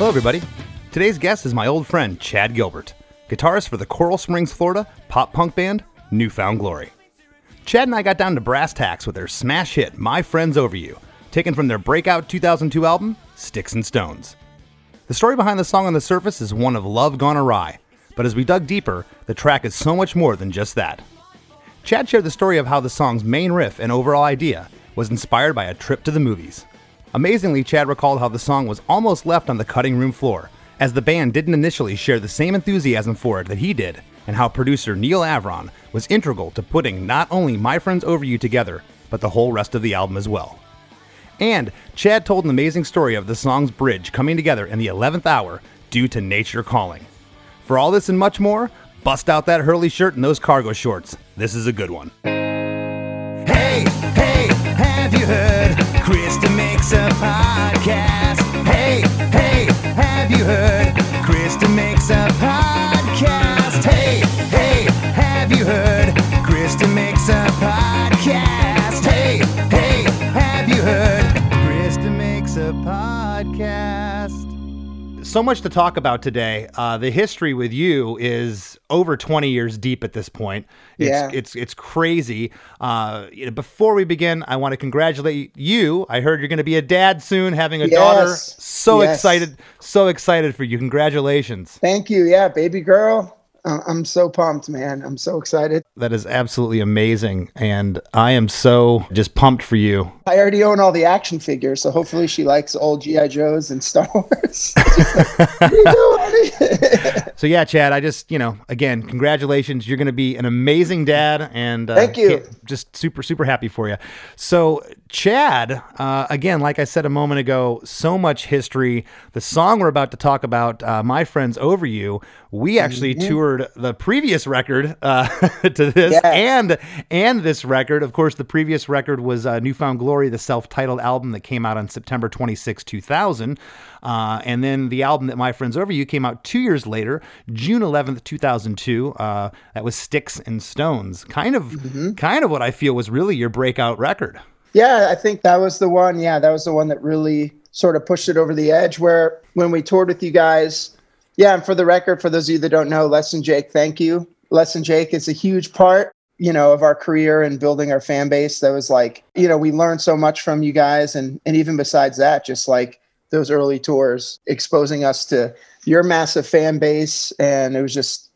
Hello, everybody. Today's guest is my old friend, Chad Gilbert, guitarist for the Coral Springs, Florida pop punk band, New Found Glory. Chad and I got down to brass tacks with their smash hit, My Friends Over You, taken from their breakout 2002 album, Sticks and Stones. The story behind the song on the surface is one of love gone awry, but as we dug deeper, the track is so much more than just that. Chad shared the story of how the song's main riff and overall idea was inspired by a trip to the movies. Amazingly, Chad recalled how the song was almost left on the cutting room floor, as the band didn't initially share the same enthusiasm for it that he did, and how producer Neal Avron was integral to putting not only My Friends Over You together, but the whole rest of the album as well. And Chad told an amazing story of the song's bridge coming together in the 11th hour due to nature calling. For all this and much more, bust out that Hurley shirt and those cargo shorts. This is a good one. Hey, hey, have you heard? Makes a podcast. Hey, hey, have you heard? Chris DeMakes a podcast. So much to talk about today. Uh, the history with you is over 20 years deep at this point. It's, Yeah. it's, it's crazy. Uh, you know, before we begin, I want to congratulate you. I heard you're going to be a dad soon, having a daughter. So Yes. excited. So excited for you. Congratulations. Thank you. Yeah, baby girl. Uh, I'm so pumped, man. I'm so excited. That is absolutely amazing. And I am so just pumped for you. I already own all the action figures, so hopefully she likes old GI Joes and Star Wars. what are you? So yeah, Chad, I just, you know, again, congratulations. You're going to be an amazing dad and uh, Thank you. Just super super happy for you. So, Chad, uh, again, like I said a moment ago, so much history. The song we're about to talk about, uh, My Friends Over You, we actually toured the previous record uh, to this Yes. and and this record. Of course, the previous record was uh, New Found Glory, the self-titled album that came out on September 26, 2000. Uh, and then the album that My Friends Over You came out two years later, June 11th, 2002. Uh, that was Sticks and Stones. Kind of, Mm-hmm. kind of what I feel was really your breakout record. Yeah, I think that was the one. Yeah, that was the one that really sort of pushed it over the edge. Where when we toured with you guys, yeah, and for the record, for those of you that don't know, Less Than Jake, thank you. Less Than Jake is a huge part, you know, of our career and building our fan base. That was like, you know, we learned so much from you guys, and and even besides that, just like those early tours, exposing us to your massive fan base, and it was just,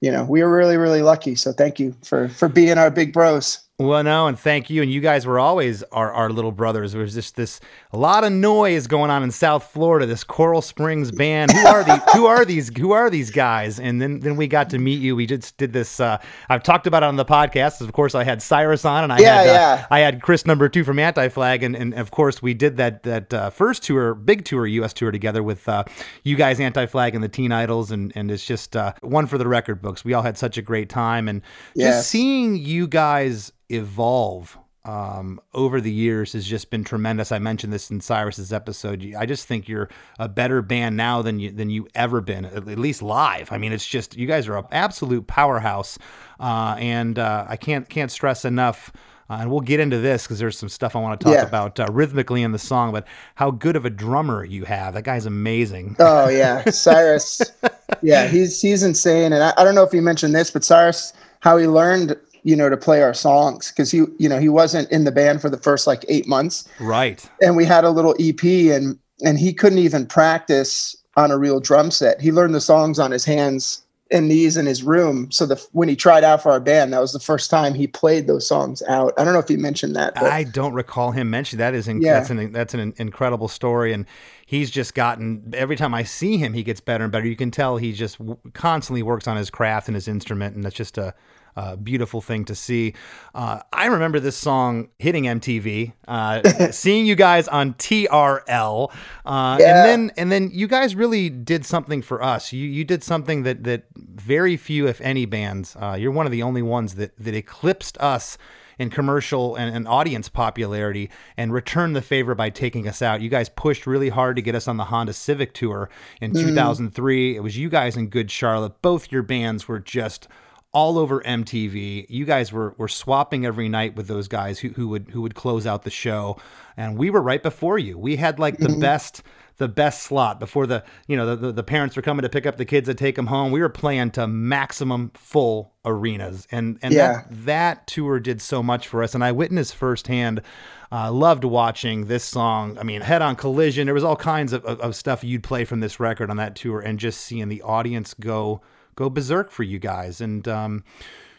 you know, we were really really lucky. So thank you for for being our big bros. Well, no, and thank you. And you guys were always our, our little brothers. There was just this a lot of noise going on in South Florida. This Coral Springs band. Who are these? who are these? Who are these guys? And then then we got to meet you. We just did this. Uh, I've talked about it on the podcast. Of course, I had Cyrus on, and I Yeah, had uh, yeah. I had Chris number two from Anti Flag, and, and of course we did that that uh, first tour, big tour, U.S. tour together with uh, you guys, Anti Flag, and the Teen Idols, and and it's just uh, one for the record books. We all had such a great time, and Yes. just seeing you guys evolve um, over the years has just been tremendous. I mentioned this in Cyrus's episode. I just think you're a better band now than you than you ever been, at least live. I mean, it's just you guys are an absolute powerhouse, uh, and uh, I can't can't stress enough. Uh, and we'll get into this because there's some stuff I want to talk Yeah. about uh, rhythmically in the song. But how good of a drummer you have! That guy's amazing. Oh yeah, Cyrus. yeah, he's he's insane, and I, I don't know if you mentioned this, but Cyrus, how he learned, you know, to play our songs because he, you know, he wasn't in the band for the first like eight months, Right. and we had a little EP, and and he couldn't even practice on a real drum set. He learned the songs on his hands and knees in his room. So the when he tried out for our band, that was the first time he played those songs out. I don't know if you mentioned that. But I don't recall him mentioning that. Is in, Yeah. that's an that's an incredible story, and he's just gotten every time I see him, he gets better and better. You can tell he just w- constantly works on his craft and his instrument, and that's just a uh, beautiful thing to see. Uh, I remember this song hitting MTV, uh, seeing you guys on TRL, uh, Yeah. and then and then you guys really did something for us. You you did something that that very few, if any, bands. Uh, you're one of the only ones that that eclipsed us in commercial and, and audience popularity and returned the favor by taking us out. You guys pushed really hard to get us on the Honda Civic tour in 2003. It was you guys and Good Charlotte. Both your bands were just all over MTV. You guys were were swapping every night with those guys who, who would who would close out the show, and we were right before you. We had like the best the best slot before the you know the, the, the parents were coming to pick up the kids and take them home. We were playing to maximum full arenas, and and Yeah. that that tour did so much for us, and I witnessed firsthand. Uh, loved watching this song. I mean, head on collision. There was all kinds of, of, of stuff you'd play from this record on that tour, and just seeing the audience go go berserk for you guys. And um,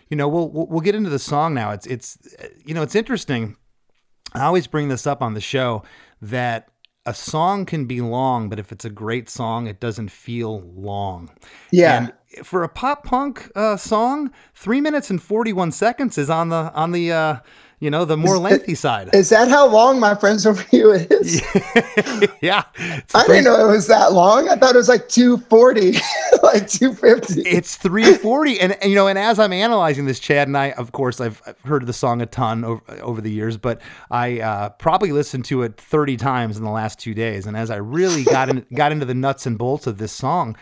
you know, we'll, we'll get into the song now. It's it's you know, it's interesting. I always bring this up on the show that a song can be long, but if it's a great song, it doesn't feel long. Yeah. And for a pop punk uh, song, three minutes and forty one seconds is on the on the uh, you know the more lengthy side. Is that how long my friends over you is? yeah, I didn't know it was that long. I thought it was like 240, like 250. it's 340 and, and, you know and as i'm analyzing this chad and i of course i've, I've heard the song a ton over, over the years but i uh, probably listened to it 30 times in the last two days and as i really got in, got into the nuts and bolts of this song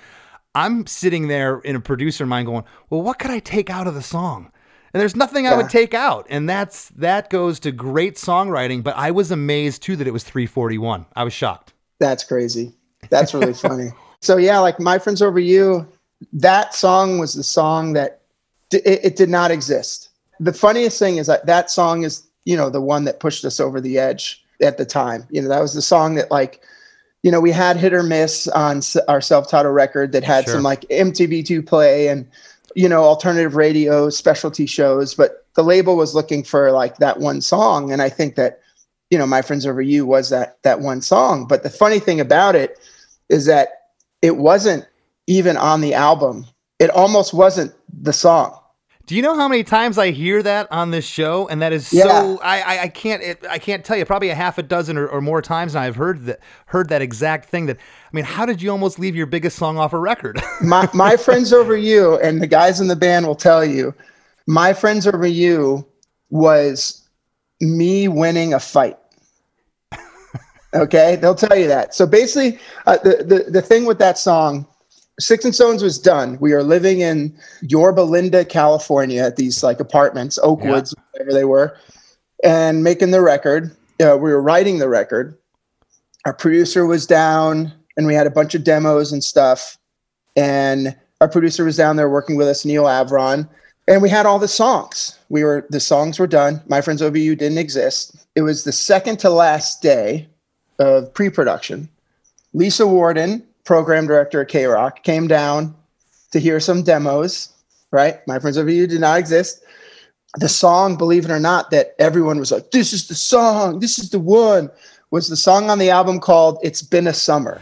i'm sitting there in a producer mind going well what could i take out of the song and there's nothing I would take out, and that's that goes to great songwriting. But I was amazed too that it was 341. I was shocked. That's crazy. That's really funny. So yeah, like my friends over you, that song was the song that d- it, it did not exist. The funniest thing is that that song is you know the one that pushed us over the edge at the time. You know that was the song that like you know we had hit or miss on s- our self-titled record that had Sure. some like MTV2 play and you know alternative radio specialty shows, but the label was looking for like that one song, and I think that you know my friends over you was that that one song. But the funny thing about it is that it wasn't even on the album. It almost wasn't the song Do you know how many times I hear that on this show? And that is Yeah. so I I, I can't it, I can't tell you probably a half a dozen or, or more times now I've heard that heard that exact thing. That I mean, how did you almost leave your biggest song off a record? my my friends over you and the guys in the band will tell you my friends over you was me winning a fight okay they'll tell you that so basically uh, the, the the thing with that song Sticks and Stones was done. We are living in yorba linda california at these like apartments oakwoods whatever they were and making the record. Uh, we were writing the record. Our producer was down and we had a bunch of demos and stuff and our producer was down there working with us Neal Avron and we had all the songs. We were the songs were done. My friends over you didn't exist. It was the second to last day of pre-production. Lisa Worden program director at KROQ came down to hear some demos right? My friends over you did not exist. The song believe it or not that everyone was like this is the song this is the one was the song on the album called it's been a summer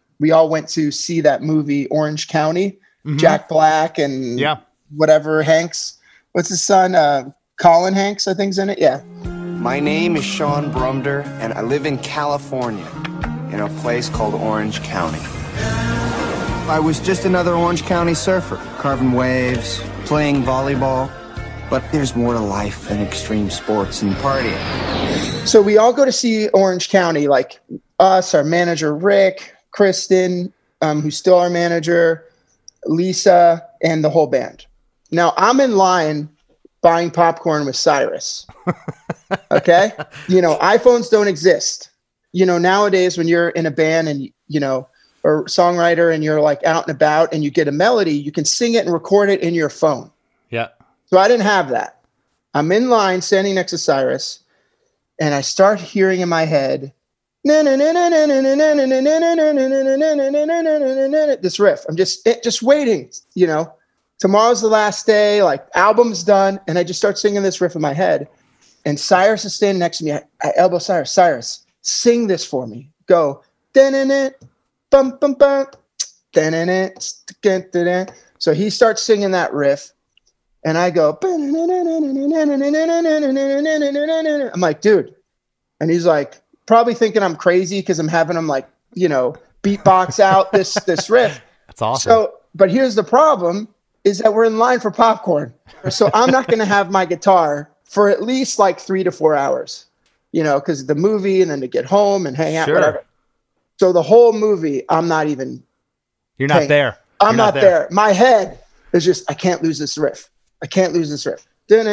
we all went to see that movie Orange County. Jack Black and Yeah. whatever Hanks. What's his son? Uh, Colin Hanks, I think's in it. Yeah. My name is Shaun Brumder, and I live in California, in a place called Orange County. I was just another Orange County surfer, carving waves, playing volleyball. But there's more to life than extreme sports and partying. So we all go to see Orange County, like us, our manager Rick, Kristen, um, who's still our manager, Lisa, and the whole band. Now I'm in line buying popcorn with Cyrus. okay? You know, iPhones don't exist. You know, nowadays when you're in a band and you know, or songwriter and you're like out and about and you get a melody, you can sing it and record it in your phone. Yeah. So I didn't have that. I'm in line standing next to Cyrus and I start hearing in my head this riff. I'm just it, just waiting, you know. Tomorrow's the last day, like album's done, and I just start singing this riff in my head. And Cyrus is standing next to me. I, I elbow Cyrus. Cyrus, sing this for me. Go. So he starts singing that riff, and I go. I'm like, dude, and he's like, probably thinking I'm crazy because I'm having him like, you know, beatbox out this this riff. That's awesome. So, but here's the problem: is that we're in line for popcorn. So I'm not going to have my guitar for at least like three to four hours, you know, because the movie and then to get home and hang out, Sure. whatever. So the whole movie, I'm not even. You're not there. I'm You're not, there. My head is just, I can't lose this riff. I can't lose this riff. You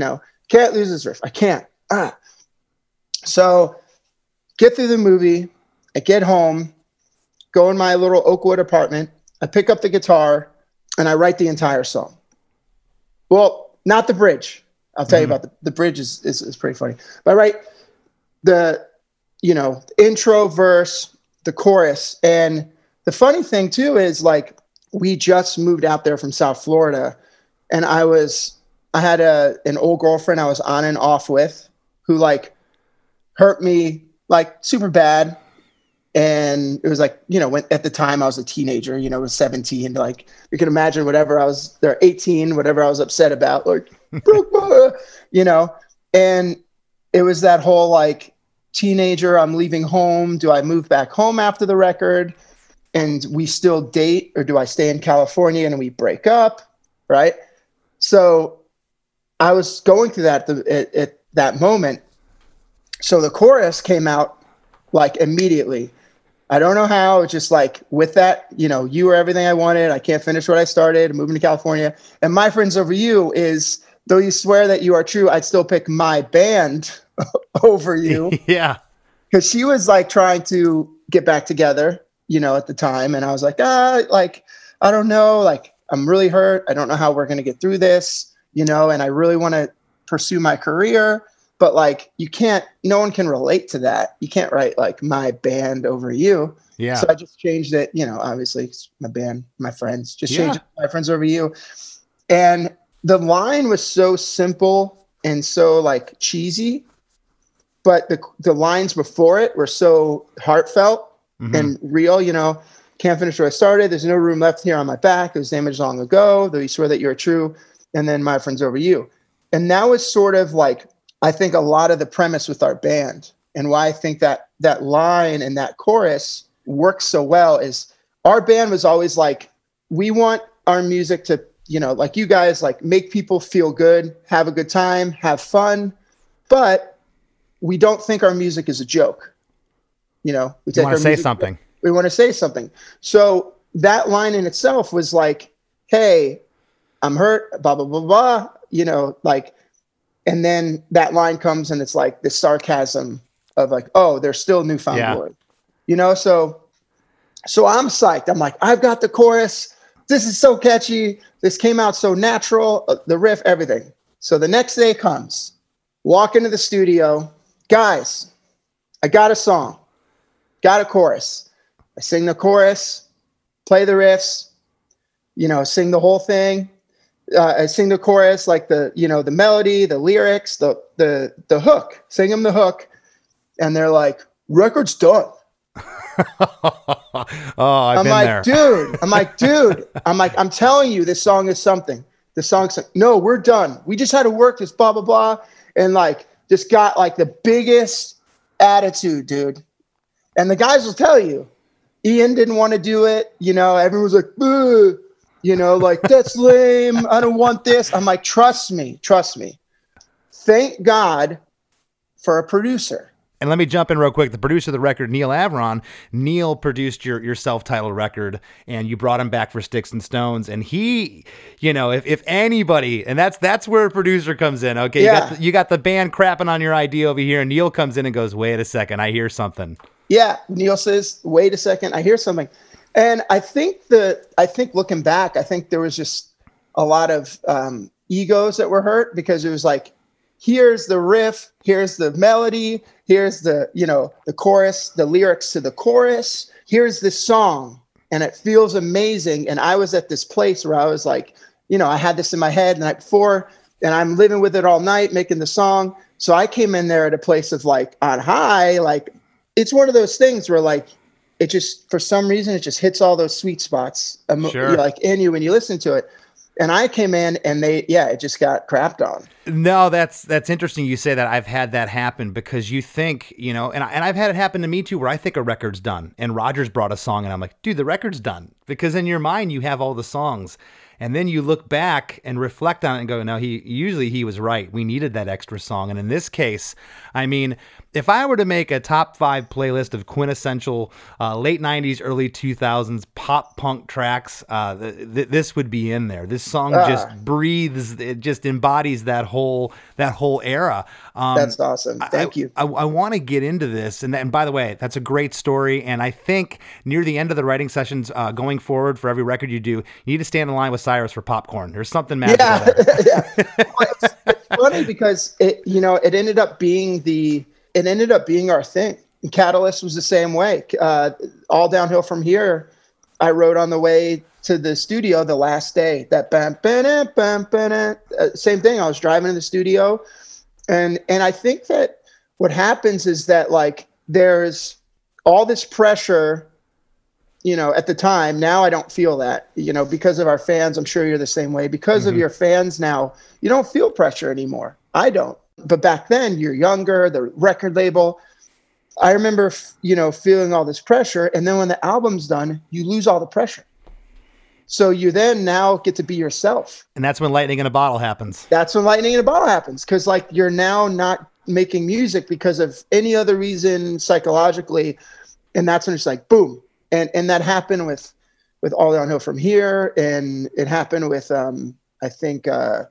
know, can't lose this riff. I can't. Ah. So get through the movie. I get home, go in my little Oakwood apartment. I pick up the guitar and I write the entire song. Well, not the bridge. I'll tell you mm-hmm. about the, the bridge is, is, is pretty funny. But I write the, you know, intro verse, the chorus. And the funny thing too is like we just moved out there from South Florida and I was I had a an old girlfriend I was on and off with who like hurt me like super bad. And it was like you know when at the time I was a teenager you know I was 17 like you can imagine whatever I was there 18 whatever I was upset about like broke my, you know? And it was that whole like teenager I'm leaving home. Do I move back home after the record? And we still date or do I stay in California and we break up right? So I was going through that at, at, at that moment so the chorus came out like immediately I don't know how. It's just like with that, you know, you were everything I wanted. I can't finish what I started. Moving to California, and my friends over you is though you swear that you are true, I'd still pick my band over you yeah. because she was like trying to get back together, you know, at the time, and I was like, ah, like I don't know, like I'm really hurt. I don't know how we're gonna get through this, you know, and I really want to pursue my career, but like you can't. No one can relate to that. You can't write like my band over you. Yeah. So I just changed it, you know, obviously it's my band, my friends, just Yeah. changed it my friends over you. And the line was so simple and so like cheesy, but the the lines before it were so heartfelt Mhm. and real, you know. Can't finish what I started. There's no room left here on my back. It was damaged long ago, though you swear that you're true. And then my friends over you. And that was sort of like I think a lot of the premise with our band and why I think that that line and that chorus works so well is our band was always like, we want our music to, you know, like you guys, like make people feel good, have a good time, have fun, but we don't think our music is a joke. You know, we want to say music- something? we want to say something. So that line in itself was like, hey, I'm hurt, blah, blah, blah, blah, you know, like, and then that line comes and it's like the sarcasm of like, oh, there's still New Found Yeah. glory, you know? So, so I'm psyched. I'm like, I've got the chorus. This is so catchy. This came out so natural, uh, the riff, everything. So the next day comes, walk into the studio, guys, I got a song, got a chorus. I sing the chorus, play the riffs, you know, sing the whole thing. Uh, I sing the chorus, like the you know the melody, the lyrics, the the the hook. Sing them the hook, and they're like, "Record's done." oh, I've I'm been like, there. dude. I'm like, dude. I'm like, I'm telling you, this song is something. The song's like, no, we're done. We just had to work this blah blah blah, and like just got like the biggest attitude, dude. And the guys will tell you, Ian didn't want to do it. You know, everyone was like, "Ugh," you know, like that's lame. I don't want this. I'm like, trust me, trust me. Thank God for a producer And let me jump in real quick. The producer of the record, Neal Avron, Neal produced your, your self titled record and you brought him back for Sticks and Stones. And he, you know, if, if anybody, and that's that's where a producer comes in. Okay. You, Yeah. got the, you got the band crapping on your idea over here. And Neal comes in and goes, wait a second, I hear something. Yeah, Neal says, "Wait a second, I hear something," and I think the I think looking back, I think there was just a lot of um, egos that were hurt because it was like, here's the riff, here's the melody, here's the you know the chorus, the lyrics to the chorus, here's the song, and it feels amazing. And I was at this place where I was like, you know, I had this in my head the night before, and I'm living with it all night, making the song. So I came in there at a place of like on high, like it's one of those things where like it just for some reason it just hits all those sweet spots emo- Sure. like in you when you listen to it and i came in and they yeah it just got crapped on No, that's that's interesting. You say that. I've had that happen because you think, you know, and I, and I've had it happen to me too, where I think a record's done, and Rogers brought a song, and I'm like, dude, the record's done because in your mind you have all the songs, and then you look back and reflect on it and go, no, he usually he was right. We needed that extra song, and in this case, I mean, if I were to make a top five playlist of quintessential uh, late '90s, early 2000s pop punk tracks, uh, th- th- this would be in there. This song just breathes, it just embodies that whole that whole era. Um, that's awesome thank I, you I, I want to get into this, and, and by the way, that's a great story. And I think near the end of the writing sessions, uh, going forward for every record you do, you need to stand in line with Cyrus for popcorn. There's something magical yeah, there. yeah. Well, it's, it's funny because it you know it ended up being the it ended up being our thing. Catalyst was the same way. Uh, all downhill from here i wrote on the way to the studio the last day. That bam bam bam bam uh, same thing. I was driving to the studio. And and i think that what happens is that like there's all this pressure you know at the time. Now i don't feel that you know because of our fans. I'm sure you're the same way. Because of your fans now you don't feel pressure anymore. I don't but back then you're younger the record label. I remember f- you know feeling all this pressure and then when the album's done you lose all the pressure. So you then now get to be yourself. And that's when lightning in a bottle happens. that's when lightning in a bottle happens because like you're now not making music because of any other reason psychologically. And that's when it's like boom. And and that happened with with all downhill from here and it happened with um i think uh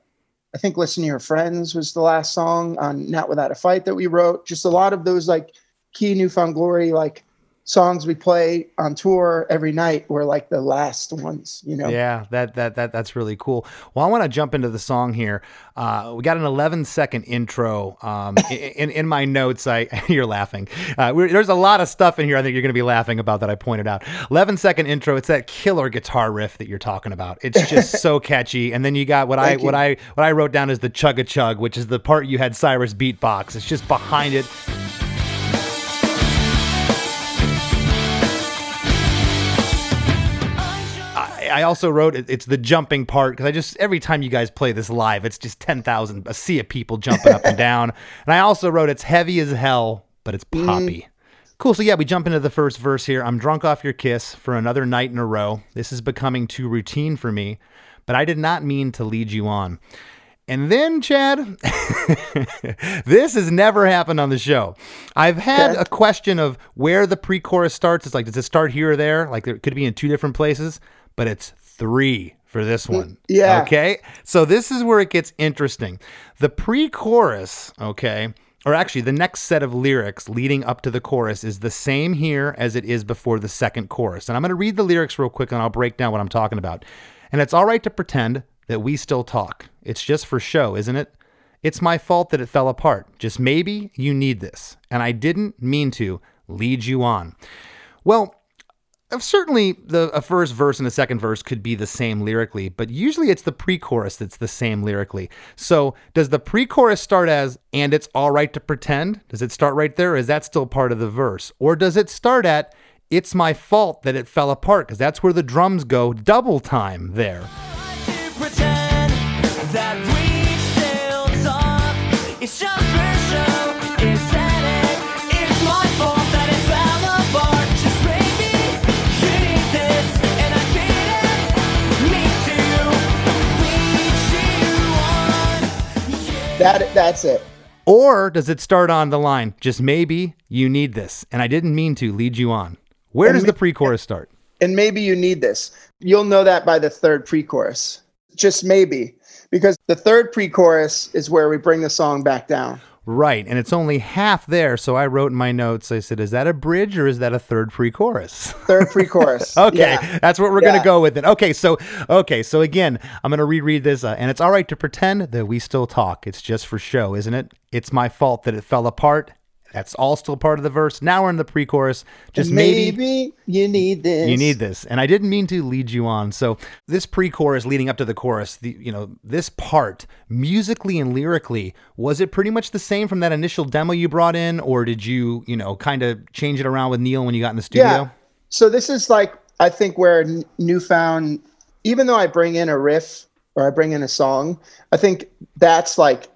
i think listen to your friends was the last song on not without a fight that we wrote. Just a lot of those like key New Found Glory like songs we play on tour every night were like the last ones you know Yeah, that that that that's really cool. Well, I want to jump into the song here. Uh, we got an 11 second intro. Um, in, in my notes, I you're laughing. Uh, we're, there's a lot of stuff in here. I think you're going to be laughing about that. I pointed out 11 second intro. It's that killer guitar riff that you're talking about. It's just so catchy. And then you got what I you. what I what I wrote down is the chug a chug, which is the part you had Cyrus beatbox. It's just behind it. I also wrote it, it's the jumping part because I just every time you guys play this live, it's just ten thousand a sea of people jumping up and down. And I also wrote it's heavy as hell, but it's mm-hmm. poppy. Cool. So yeah, we jump into the first verse here. I'm drunk off your kiss for another night in a row. This is becoming too routine for me, but I did not mean to lead you on. And then, Chad, this has never happened on the show. I've had a question of where the pre chorus starts. It's like, does it start here or there? Like, it could be in two different places, but it's three for this one. yeah. Okay. So, this is where it gets interesting. The pre chorus, okay, or actually the next set of lyrics leading up to the chorus is the same here as it is before the second chorus. And I'm going to read the lyrics real quick and I'll break down what I'm talking about. And it's all right to pretend that we still talk. It's just for show, isn't it? It's my fault that it fell apart. Just maybe you need this. And I didn't mean to lead you on. Well, Uh, certainly the a first verse and a second verse could be the same lyrically, but usually it's the pre-chorus that's the same lyrically. So does the pre-chorus start as "and it's all right to pretend"? Does it start right there, is that still part of the verse, or does it start at "it's my fault that it fell apart"? Because that's where the drums go double time there. It's that that's it Or does it start on the line, just maybe you need this, and I didn't mean to lead you on? Where does the pre chorus start? and maybe you need this. You'll know that by the third pre-chorus. Just maybe, because the third pre-chorus is where we bring the song back down. Right, and it's only half there, so I wrote in my notes, I said, is that a bridge or is that a third pre chorus? Third pre-chorus. Okay, Yeah. that's what we're gonna go with it. Okay, so okay, so again, I'm gonna reread this, uh, and it's all right to pretend that we still talk. It's just for show, isn't it? It's my fault that it fell apart. That's all still part of the verse. Now we're in the pre-chorus. Just maybe, maybe you need this. you need this, and I didn't mean to lead you on. So this pre-chorus leading up to the chorus, the you know this part musically and lyrically, was it pretty much the same from that initial demo you brought in, or did you you know kind of change it around with Neal when you got in the studio? Yeah. So this is like I think where N- New Found, even though I bring in a riff or I bring in a song, I think that's like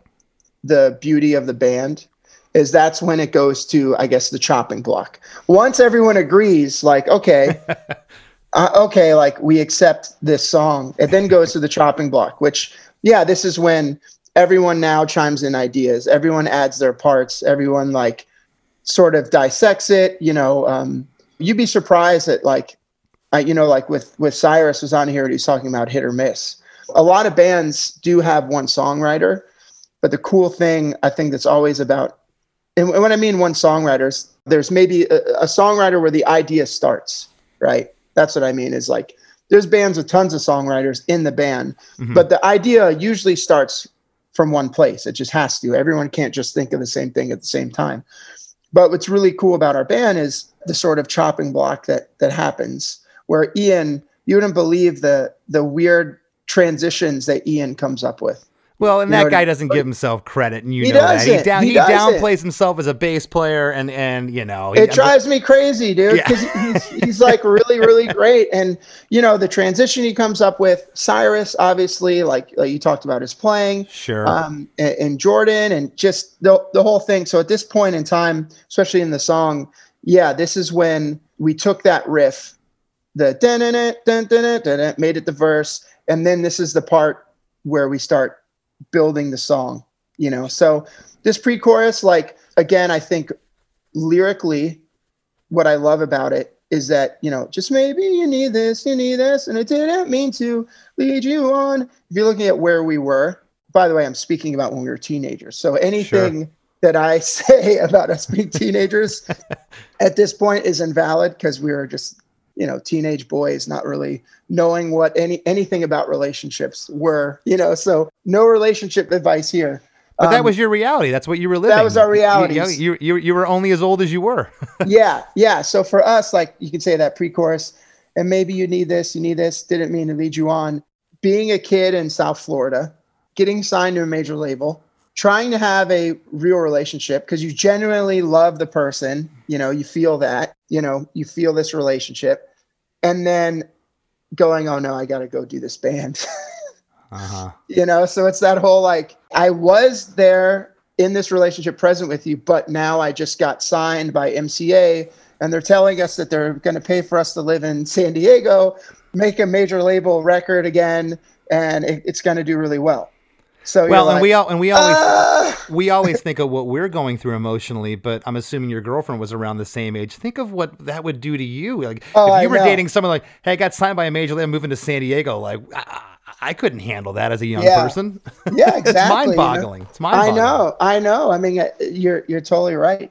the beauty of the band is that's when it goes to I guess the chopping block. Once everyone agrees, like okay, uh, okay, like we accept this song, it then goes to the chopping block. Which yeah, this is when everyone now chimes in ideas. Everyone adds their parts. Everyone like sort of dissects it. You know, um, you'd be surprised at like, uh, you know, like with with Cyrus was on here and he's talking about hit or miss. A lot of bands do have one songwriter, but the cool thing I think that's always about, and when I mean one songwriters, there's maybe a, a songwriter where the idea starts, right? That's what I mean. Is like there's bands with tons of songwriters in the band, mm-hmm. but the idea usually starts from one place. It just has to. Everyone can't just think of the same thing at the same time. But what's really cool about our band is the sort of chopping block that that happens where Ian, you wouldn't believe the the weird transitions that Ian comes up with. Well, and You that guy doesn't give himself credit, and you He know that he down He he, downplays himself as a bass player, and and you know he- It drives me crazy, dude, Yeah. because he's, he's like really, really great. And you know, the transition he comes up with, Cyrus, obviously, like like you talked about his playing, Sure. um, and, and Jordan, and just the the whole thing. So at this point in time, especially in the song, yeah, this is when we took that riff, the dun dun dun dun dun dun, made it the verse, and then this is the part where we start building the song. You know, so this pre-chorus, like again, I think lyrically, what I love about it is that, you know, just maybe you need this, you need this, and it didn't mean to lead you on. If you're looking at where we were, by the way, I'm speaking about when we were teenagers. So anything that I say about us being teenagers at this point is invalid because we were just, you know, teenage boys, not really knowing what any anything about relationships were, you know. So no relationship advice here. but that Um, was your reality. That's what you were living. That was our reality. You, you, you, you were only as old as you were. yeah, yeah. So for us, like you could say that pre-chorus, and maybe you need this, you need this. Didn't mean to lead you on. Being a kid in South Florida, getting signed to a major label, trying to have a real relationship because you genuinely love the person. You know, you feel that. You know, you feel this relationship, and then going, oh no, I got to go do this band. Uh-huh. you know so it's that whole like i was there in this relationship present with you but now i just got signed by mca and they're telling us that they're going to pay for us to live in san diego make a major label record again and it, it's going to do really well so Well, you're and we all and we always "Ah." we always think of what we're going through emotionally, but I'm assuming your girlfriend was around the same age. Think of what that would do to you. Like Oh, if I you were know. dating someone like, "Hey, I got signed by a major league, I'm moving to San Diego." Like I, I couldn't handle that as a young Yeah. person. yeah exactly it's you know? It's i mind-boggling. I know i know i mean uh, you're you're totally right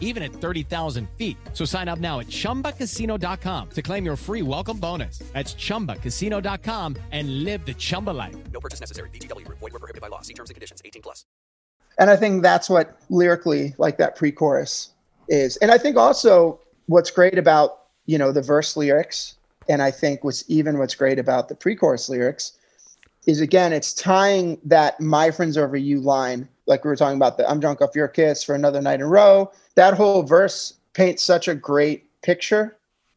even at 30,000 feet. So sign up now at chumbacasino.com to claim your free welcome bonus. That's chumbacasino.com and live the Chumba life. No purchase necessary. VGW Group. Void were prohibited by law. See terms and conditions. 18 plus. and i think that's what lyrically like that pre-chorus is and i think also what's great about you know the verse lyrics and i think what's even what's great about the pre-chorus lyrics is again it's tying that my friends over you line like we were talking about the i'm drunk off your kiss for another night in a row that whole verse paints such a great picture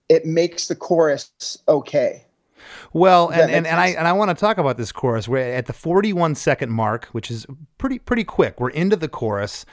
it makes the chorus okay Well, and, and, and I and I want to talk about this chorus. We're at the 41 second mark, which is pretty pretty quick. We're into the chorus.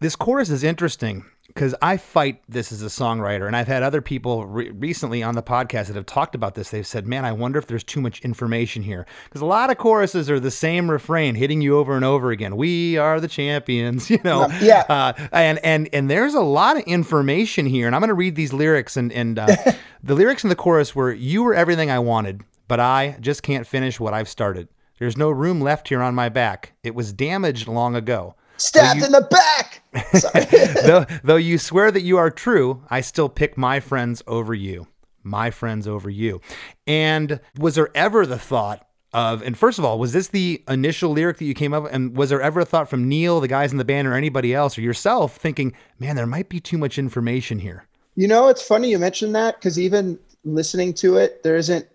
This chorus is interesting because I fight this as a songwriter, and I've had other people re- recently on the podcast that have talked about this. They've said, "Man, I wonder if there's too much information here," because a lot of choruses are the same refrain, hitting you over and over again. We are the champions, you know. Yeah. Uh, and and and there's a lot of information here, and I'm going to read these lyrics. And and uh, the lyrics in the chorus were, "You were everything I wanted, but I just can't finish what I've started. There's no room left here on my back. It was damaged long ago." Stabbed in the back. Though, though you swear that you are true, I still pick my friends over you. My friends over you. And was there ever the thought of, and first of all, was this the initial lyric that you came up with? And was there ever a thought from Neal, the guys in the band, or anybody else, or yourself thinking, man, there might be too much information here? You know, it's funny you mentioned that because even listening to it, there isn't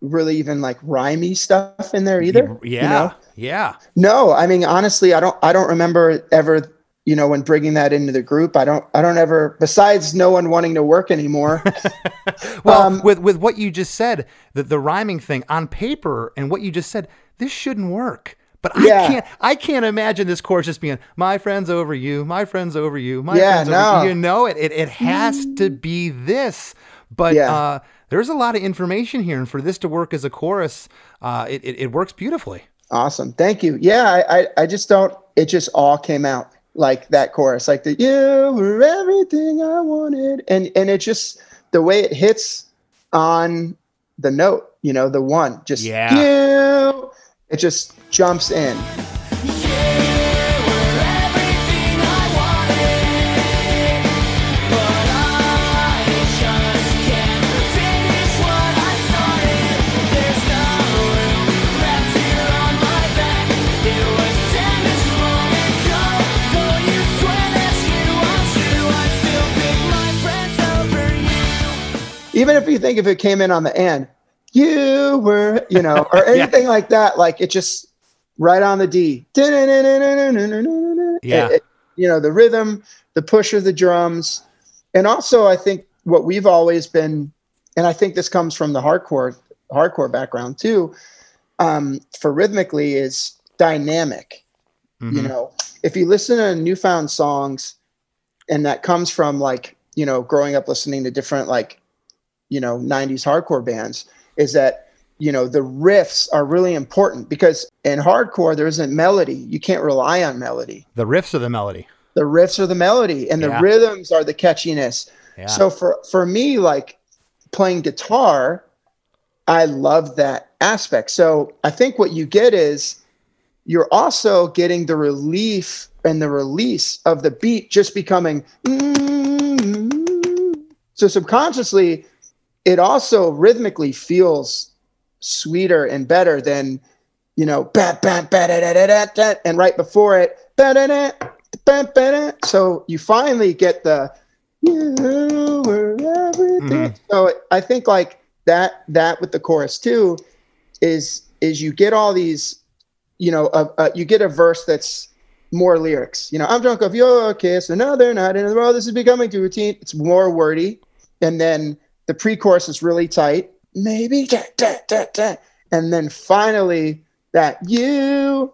really even like rhymey stuff in there either. Yeah. You know? Yeah. No, I mean honestly, I don't I don't remember ever, you know, when bringing that into the group. I don't I don't ever besides no one wanting to work anymore. Well, Um, with with what you just said, the the rhyming thing on paper and what you just said, this shouldn't work. But I can't I can't imagine this chorus just being my friends over you, my friends over you, my Yeah, friends over no. you. You know it. It it has to be this. But Yeah. uh there's a lot of information here, and for this to work as a chorus, uh, it, it, it works beautifully. awesome. Thank you. Yeah, I, I I just don't it just all came out like that chorus. Like the you were everything I wanted. And and it just the way it hits on the note, you know, the one, just Yeah. you it just jumps in. Even if you think if it came in on the end, you were, you know, or anything like that, like it just right on the D. Yeah. It- it- you know, the rhythm, the push of the drums. And also I think what we've always been, and I think this comes from the hardcore hardcore background too, um, for rhythmically is dynamic. You know, if you listen to New Found songs and that comes from like, you know, growing up listening to different like you know 90s hardcore bands is that you know the riffs are really important because in hardcore there isn't melody you can't rely on melody The riffs are the melody. the riffs are the melody and the Yeah. rhythms are the catchiness Yeah. so for for me like playing guitar i love that aspect so i think what you get is you're also getting the relief and the release of the beat just becoming so subconsciously it also rhythmically feels sweeter and better than you know bat bat bat da, da, da, da, da, and right before it ba, da, da, ba, ba, da. so you finally get the you were everything. So i think like that that with the chorus too is is you get all these you know uh, uh, you get a verse that's more lyrics. You know i'm drunk off your kiss another night in the world this is becoming too routine. It's more wordy. And then the pre-chorus is really tight maybe da, da, da, da. and then finally that you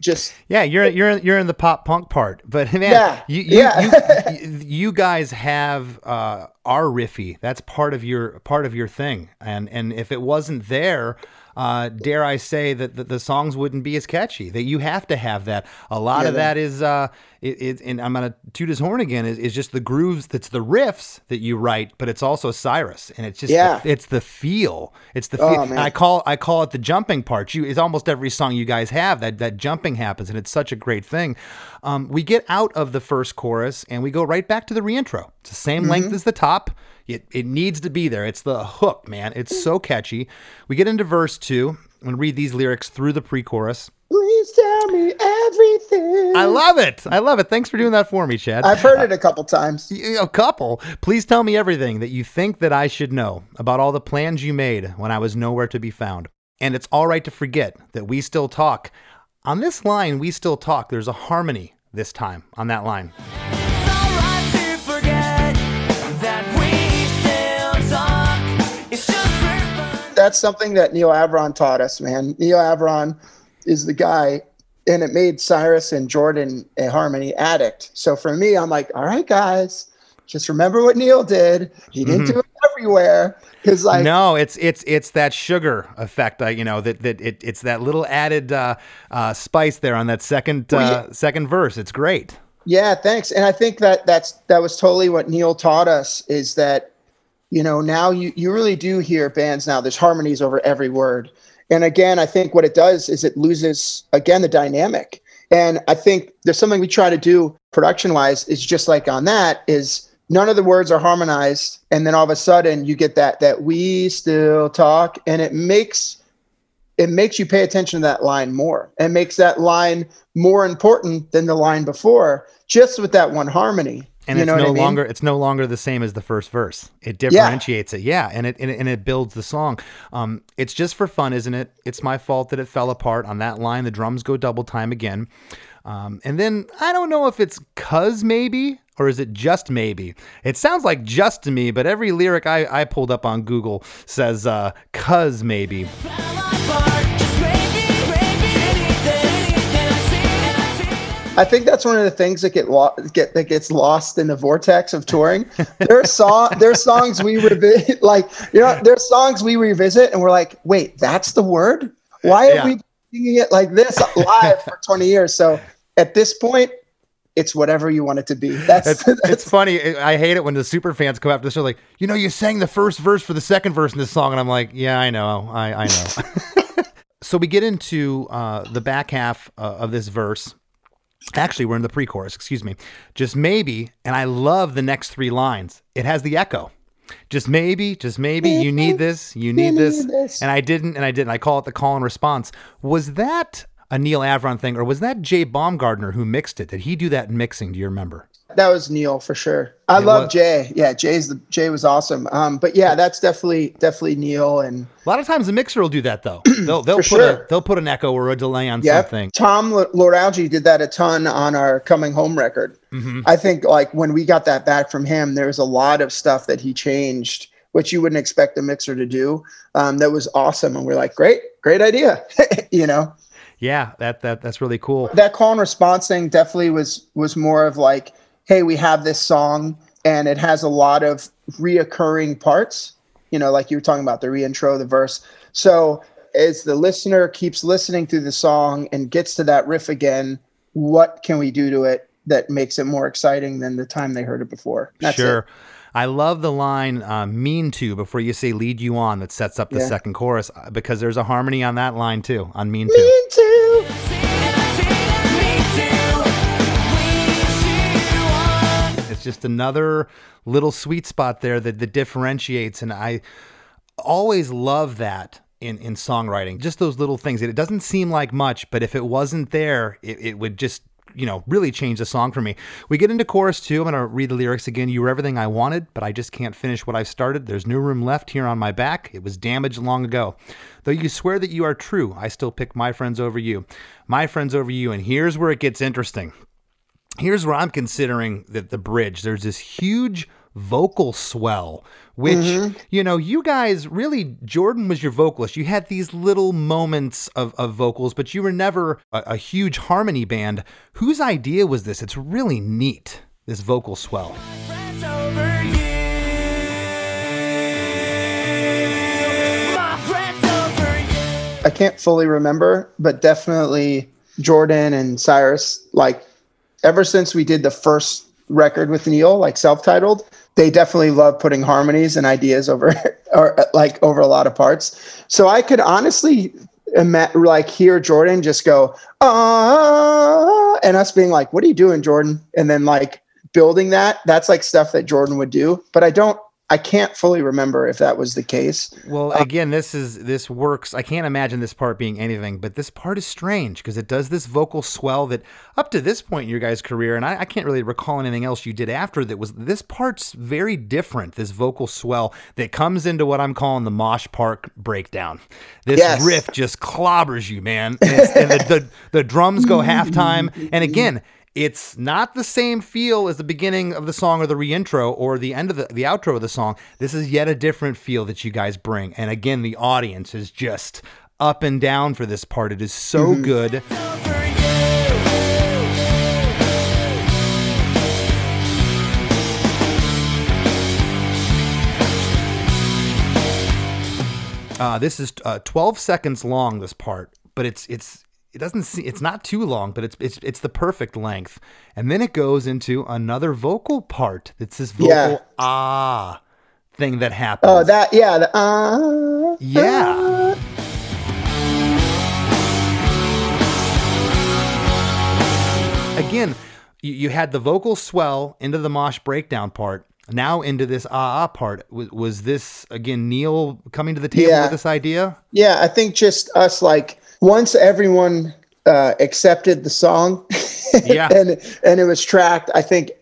just Yeah, you're you're you're in the pop punk part, but man, Yeah, you you, yeah. you you guys have uh, our riffy. That's part of your part of your thing, and and if it wasn't there. Uh, dare I say that the, the songs wouldn't be as catchy? That you have to have that. A lot Yeah, of that is, uh, it, it, and I'm gonna toot his horn again. Is, is just the grooves. That's the riffs that you write, but it's also Cyrus, and it's just Yeah. the, it's the feel. It's the Oh, feel. And I call I call it the jumping part. You it's almost every song you guys have that that jumping happens, and it's such a great thing. Um, we get out of the first chorus and we go right back to the reintro. It's the same Mm-hmm. length as the top. It it needs to be there. It's the hook, man. It's so catchy. We get into verse two and read these lyrics through the pre-chorus. please tell me everything I love it. I love it. Thanks for doing that for me, Chad. i've heard it a couple times a couple. Please tell me everything that you think that I should know about all the plans you made when I was nowhere to be found. And it's all right to forget that we still talk. On this line, we still talk. There's a harmony this time on that line. That's something that Neal Avron taught us, man. Neal Avron is the guy, and it made Cyrus and Jordan a harmony addict. So for me, I'm like, all right, guys, just remember what Neal did. He didn't do it everywhere because like no, it's it's it's that sugar effect. I you know that that it, it's that little added uh, uh, spice there on that second uh, Well, yeah. second verse. It's great. Yeah, thanks. And I think that that's that was totally what Neal taught us is that you know now you you really do hear bands now there's harmonies over every word. And again, I think what it does is it loses again the dynamic. And I think there's something we try to do production wise is just like on that is none of the words are harmonized and then all of a sudden you get that that we still talk and it makes it makes you pay attention to that line more and makes that line more important than the line before just with that one harmony and you it's know no I mean? longer it's no longer the same as the first verse. It differentiates it, yeah, and it, and it and it builds the song. Um, it's just for fun, isn't it? It's my fault that it fell apart on that line. The drums go double time again, um, and then I don't know if it's cuz maybe or is it just maybe. It sounds like just to me, but every lyric I, I pulled up on Google says uh, cuz maybe. I think that's one of the things that get, lo- get that gets lost in the vortex of touring. There's song there's songs we revisit like you know there's songs we revisit and we're like, wait, that's the word? Why are Yeah. we singing it like this live for 20 years? So at this point, it's whatever you want it to be. That's, It's, it's funny. I I hate it when the super fans come after the show like, you know, you sang the first verse for the second verse in this song, and I'm like, yeah, I know, I, I know. so we get into uh, the back half uh, of this verse. Actually, we're in the pre-chorus. Excuse me. Just maybe, and I love the next three lines. It has the echo. Just maybe, just maybe, you mm-hmm. need this, you need this, this. and I didn't, and I didn't. I call it the call and response. Was that a Neal Avron thing, or was that Jay Baumgardner who mixed it? Did he do that mixing? Do you remember? That was Neal for sure. I It love was- Jay. Yeah, Jay's the Jay was awesome. Um, but yeah, that's definitely definitely Neal and A lot of times the mixer will do that though. They'll they'll put For a they'll put an echo or a delay on Yeah, something. Tom L- Lord-Alge did that a ton on our coming home record. Mm-hmm. I think like when we got that back from him, there was a lot of stuff that he changed, which you wouldn't expect a mixer to do. Um, that was awesome, and we're like, great, great idea. you know, Yeah, that that that's really cool. that call and response thing definitely was was more of like, hey, we have this song and it has a lot of reoccurring parts. You know, like you were talking about the reintro, the verse. So as the listener keeps listening through the song and gets to that riff again, what can we do to it that makes it more exciting than the time they heard it before? That's it. sure. I love the line uh, "mean to" before you say "lead you on" that sets up the Yeah. second chorus uh, because there's a harmony on that line too on "mean to." Me Just another little sweet spot there that, that differentiates. And I always love that in, in songwriting. Just those little things. It doesn't seem like much, but if it wasn't there, it, it would just, you know, really change the song for me. We get into chorus two. I'm going to read the lyrics again. You were everything I wanted, but I just can't finish what I've started. There's no room left here on my back. It was damaged long ago. Though you swear that you are true, I still pick my friends over you. My friends over you. And here's where it gets interesting here's where I'm considering that the bridge. There's this huge vocal swell, which mm-hmm. you know, you guys really Jordan was your vocalist. You had these little moments of, of vocals, but you were never a, a huge harmony band. Whose idea was this? It's really neat. This vocal swell. I can't fully remember, but definitely Jordan and Cyrus, like ever since we did the first record with Neal, like self-titled, they definitely love putting harmonies and ideas over or like over a lot of parts. So I could honestly like hear Jordan just go, ah, and us being like, what are you doing, Jordan? And then like building that, that's like stuff that Jordan would do. But I don't, I can't fully remember if that was the case. Well, uh, again, this is this works. I can't imagine this part being anything, but this part is strange because it does this vocal swell that up to this point in your guys' career, and I, I can't really recall anything else you did after that was this part's very different. This vocal swell that comes into what I'm calling the Mosh Park breakdown. This Yes. riff just clobbers you, man, and, and the, the the drums go halftime, and again. It's not the same feel as the beginning of the song or the reintro or the end of the, the outro of the song. This is yet a different feel that you guys bring. And again, the audience is just up and down for this part. It is so good. Uh, this is uh, 12 seconds long. This part, but it's it's it doesn't see it's not too long, but it's it's it's the perfect length. And then it goes into another vocal part. It's this vocal Yeah. ah thing that happens. Oh, that yeah. The, uh, yeah. Again, you, you had the vocal swell into the mosh breakdown part. Now into this ah ah part. Was, was this again Neal coming to the table Yeah. with this idea? Yeah, I think just us like once everyone uh, accepted the song, Yeah. and and it was tracked. I think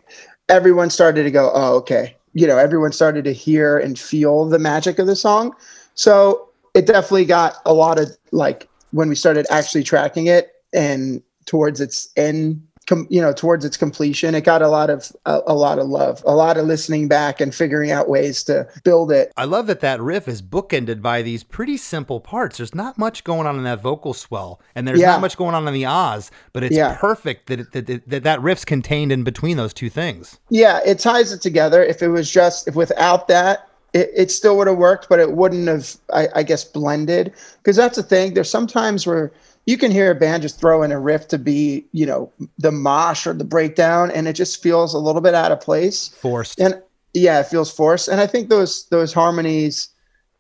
everyone started to go, oh, okay. You know, everyone started to hear and feel the magic of the song. So it definitely got a lot of like when we started actually tracking it and towards its end. Com, you know, towards its completion, it got a lot of a, a lot of love, a lot of listening back and figuring out ways to build it. I love that that riff is bookended by these pretty simple parts. There's not much going on in that vocal swell, and there's Yeah. not much going on in the oz but it's Yeah. perfect that, it, that, that, that that riff's contained in between those two things. Yeah, it ties it together. If it was just if without that, it, it still would have worked, but it wouldn't have, I, I guess, blended. Because that's the thing. There's sometimes where you can hear a band just throw in a riff to be, you know, the mosh or the breakdown, and it just feels a little bit out of place. Forced. And yeah, it feels forced. And I think those those harmonies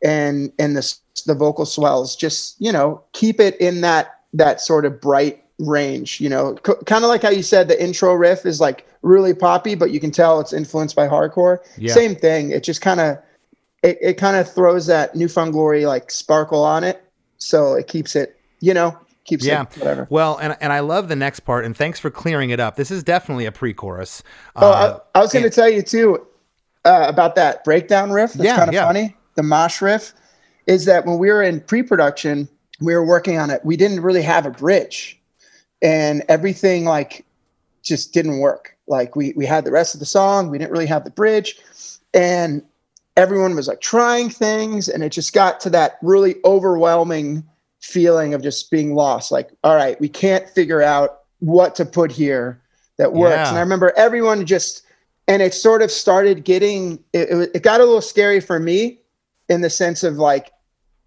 and and the the vocal swells just you know keep it in that that sort of bright range. You know, C- kind of like how you said the intro riff is like really poppy, but you can tell it's influenced by hardcore. Yeah. Same thing. It just kind of it, it kind of throws that New Found Glory like sparkle on it, so it keeps it you know keeps Yeah. it whatever. Well, and and I love the next part, and thanks for clearing it up. This is definitely a pre-chorus. Oh, Uh, I, I was going to tell you too uh, about that breakdown riff. That's Yeah, kind of yeah. funny. The mosh riff is that when we were in pre-production, we were working on it. We didn't really have a bridge, and everything like just didn't work. Like we we had the rest of the song, we didn't really have the bridge, and everyone was like trying things, and it just got to that really overwhelming feeling of just being lost. Like, all right, we can't figure out what to put here that works. Yeah. And I remember everyone just, and it sort of started getting, it, it, got a little scary for me in the sense of like,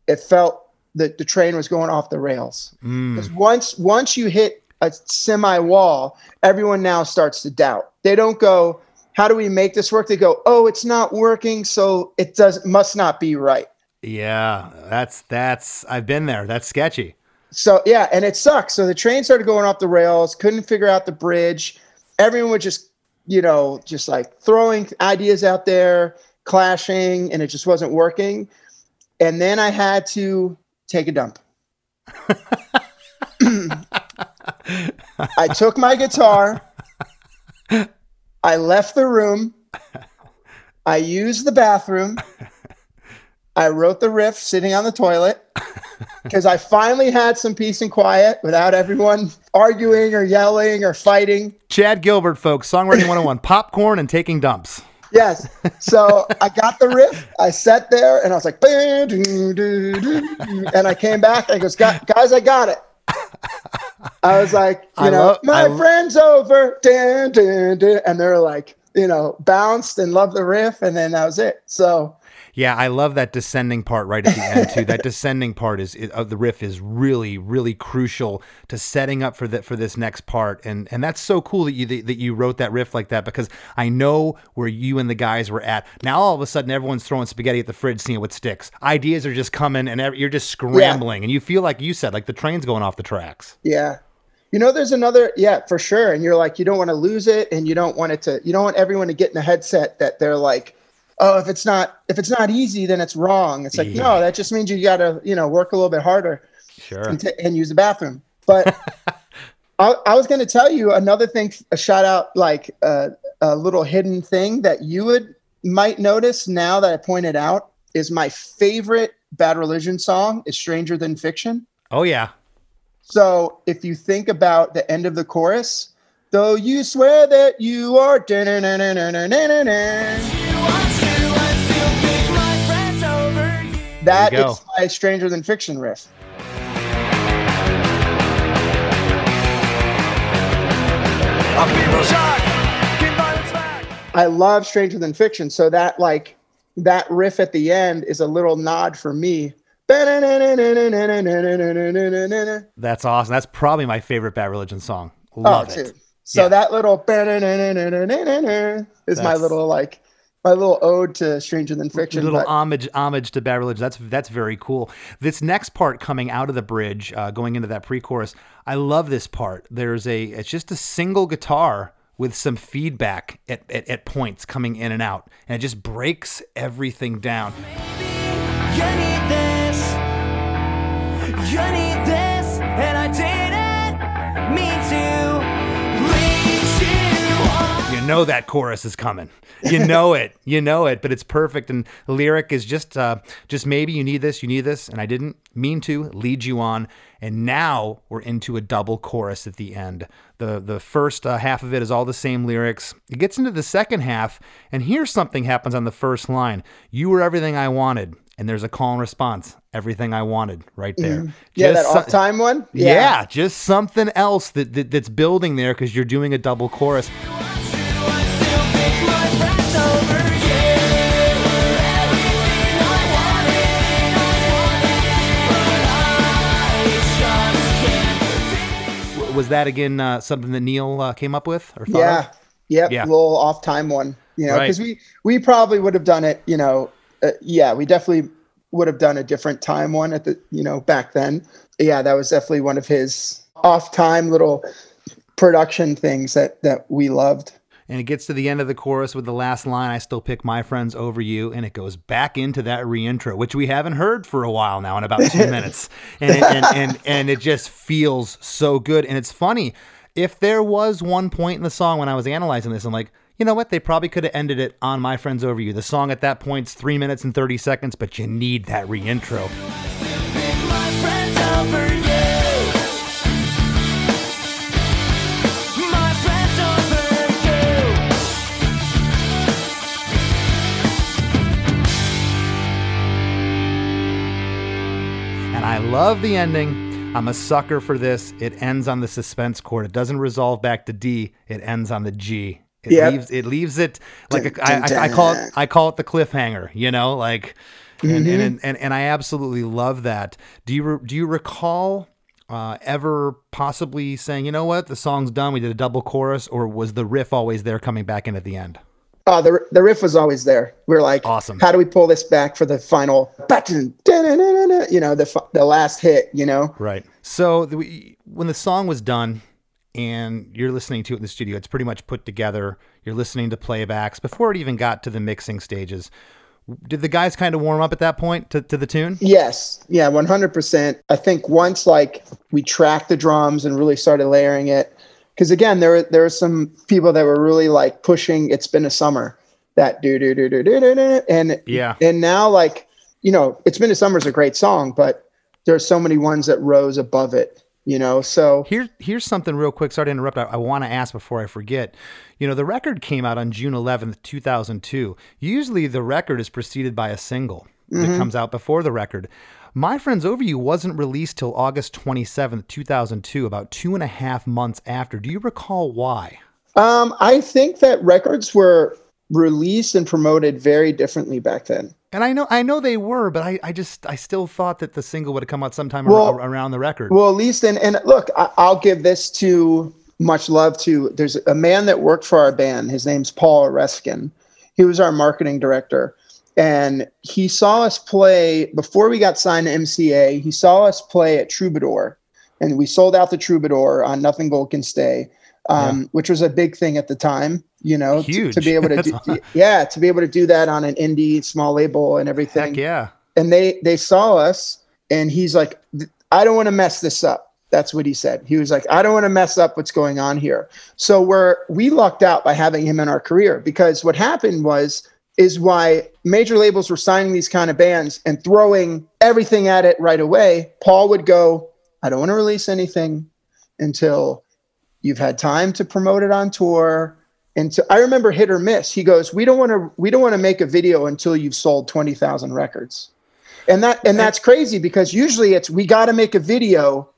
it felt that the train was going off the rails. mm, once, once you hit a semi wall, everyone now starts to doubt. They don't go, how do we make this work? They go, oh, it's not working. So it does, must not be right. yeah, that's that's I've been there. That's sketchy. So yeah, and it sucks. So the train started going off the rails, couldn't figure out the bridge. Everyone was just, you know, just like throwing ideas out there, clashing, and it just wasn't working. And then I had to take a dump. I took my guitar. I left the room. I used the bathroom. I wrote the riff sitting on the toilet because I finally had some peace and quiet without everyone arguing or yelling or fighting. Chad Gilbert, folks, songwriting 101, popcorn and taking dumps. Yes. So I got the riff. I sat there and I was like, "Bah, doo, doo, doo, doo," and I came back. And I goes, "Gu- guys, I got it. I was like, you I know, love- my I friend's over. Dun, dun, dun. And they're like, you know, bounced and loved the riff. And then that was it. So Yeah, I love that descending part right at the end too. That descending part is, of uh, the riff is really really crucial to setting up for that for this next part, and and that's so cool that you that, that you wrote that riff like that because I know where you and the guys were at. Now all of a sudden everyone's throwing spaghetti at the fridge, seeing what sticks. Ideas are just coming, and you're just scrambling, and you feel like you said like the train's going off the tracks. Yeah. You know, there's another, yeah, for sure. And you're like, you don't want to lose it and you don't want it to, you don't want everyone to get in a headset that they're like, oh, if it's not, if it's not easy, then it's wrong. It's like, Yeah. no, that just means you got to, you know, work a little bit harder Sure. and, t- and use the bathroom. But I, I was going to tell you another thing, a shout out, like uh, a little hidden thing that you would might notice now that I pointed out is my favorite Bad Religion song is Stranger Than Fiction. Oh yeah. So if you think about the end of the chorus, Though you swear that you are. That There you go. is my Stranger Than Fiction riff. I love Stranger Than Fiction, so that like that riff at the end is a little nod for me. That's awesome. That's probably my favorite Bad Religion song. Oh, love oh, it. dude. So Yeah. that little is my little like my little ode to Stranger Than Fiction. A little but- homage homage to Bad Religion. That's that's very cool. This next part coming out of the bridge, uh, going into that pre-chorus, I love this part. There's a it's just a single guitar with some feedback at, at, at points coming in and out, and it just breaks everything down. You need this. You need know that chorus is coming. You know it. You know it. But it's perfect. And the lyric is just, uh, just maybe you need this. You need this. And I didn't mean to lead you on. And now we're into a double chorus at the end. The the first uh, half of it is all the same lyrics. It gets into the second half, and here's something happens on the first line. You were everything I wanted. And there's a call and response. Everything I wanted right there. yeah, Just that off time one. yeah. just something else that, that that's building there because you're doing a double chorus. Was that again uh, something that Neal uh, came up with or thought Yeah. of? Yep. Yeah. Little off time one. You know, Right. because we we probably would have done it. You know, uh, yeah, we definitely would have done a different time one at the you know back then. Yeah, that was definitely one of his off time little production things that that we loved. And it gets to the end of the chorus with the last line, I still pick my friends over you. And it goes back into that reintro, which we haven't heard for a while now in about two minutes. And it, and, and, and it just feels so good. And it's funny. If there was one point in the song when I was analyzing this, I'm like, you know what? They probably could have ended it on My Friends Over You. The song at that point's three minutes and 30 seconds, but you need that reintro. Love the ending. I'm a sucker for this. It ends on the suspense chord. It doesn't resolve back to D. It ends on the G. It Yep. leaves it leaves it like a, Dun, I, dun, I, I call it. I call it the cliffhanger. You know, like, and, Mm-hmm. and, and and I absolutely love that. Do you re, do you recall uh, ever possibly saying, you know what, the song's done, we did a double chorus, or was the riff always there coming back in at the end? Oh, the the riff was always there. We are like, Awesome. How do we pull this back for the final button? You know, the the last hit. You know. Right. So the, when the song was done and you're listening to it in the studio, it's pretty much put together. You're listening to playbacks before it even got to the mixing stages. Did the guys kind of warm up at that point to, to the tune? Yes. Yeah. One hundred percent. I think once like we tracked the drums and really started layering it, because again, there there were some people that were really like pushing. It's been a summer. That do do do do do do do, and Yeah. and now like you know, it's been a summer is a great song, but there's so many ones that rose above it. You know, so Here, here's something real quick. Sorry to interrupt. I, I want to ask before I forget. You know, the record came out on June 11th, 2002. Usually the record is preceded by a single that mm-hmm. comes out before the record. My Friends Over You wasn't released till August 27th, 2002, about two and a half months after. Do you recall why? Um, I think that records were released and promoted very differently back then. And I know, I know they were, but I, I just, I still thought that the single would have come out sometime ar- around the record. Well, at least, and, and look, I, I'll give this to much love to. There's a man that worked for our band. His name's Paul Reskin. He was our marketing director, and he saw us play before we got signed to MCA. He saw us play at Troubadour, and we sold out the Troubadour on Nothing Gold Can Stay, um, which was a big thing at the time. You know, to-. To, be able to, do, yeah, to be able to do that on an indie small label and everything Heck yeah. and they they saw us and he's like i don't want to mess this up that's what he said he was like i don't want to mess up what's going on here so we're we lucked out by having him in our career because what happened was is why major labels were signing these kind of bands and throwing everything at it right away paul would go i don't want to release anything until you've had time to promote it on tour. And so I remember hit or miss. He goes, "We don't want to. We don't want to make a video until you've sold twenty thousand records." And that and that's crazy because usually it's we got to make a video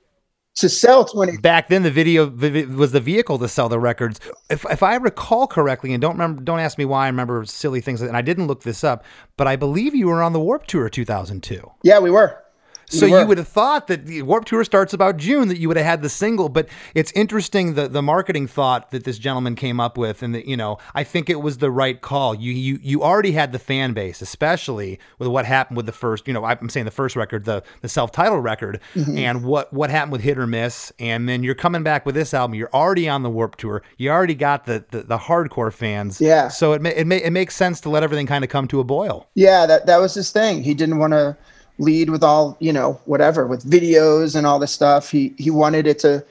to sell twenty. Back then, the video was the vehicle to sell the records. If, if I recall correctly, and don't remember, don't ask me why I remember silly things, and I didn't look this up, but I believe you were on the Warped Tour 2002. Yeah, we were. So you would have thought that the Warped Tour starts about June that you would have had the single, but it's interesting the the marketing thought that this gentleman came up with, and that you know I think it was the right call. You you you already had the fan base, especially with what happened with the first, you know, I'm saying the first record, the the self titled record, Mm-hmm. and what what happened with Hit or Miss, and then you're coming back with this album. You're already on the Warped Tour. You already got the the, the hardcore fans. Yeah. So it ma- it ma- it makes sense to let everything kind of come to a boil. Yeah, that that was his thing. He didn't want to lead with all, you know, whatever, with videos and all this stuff. He he wanted it to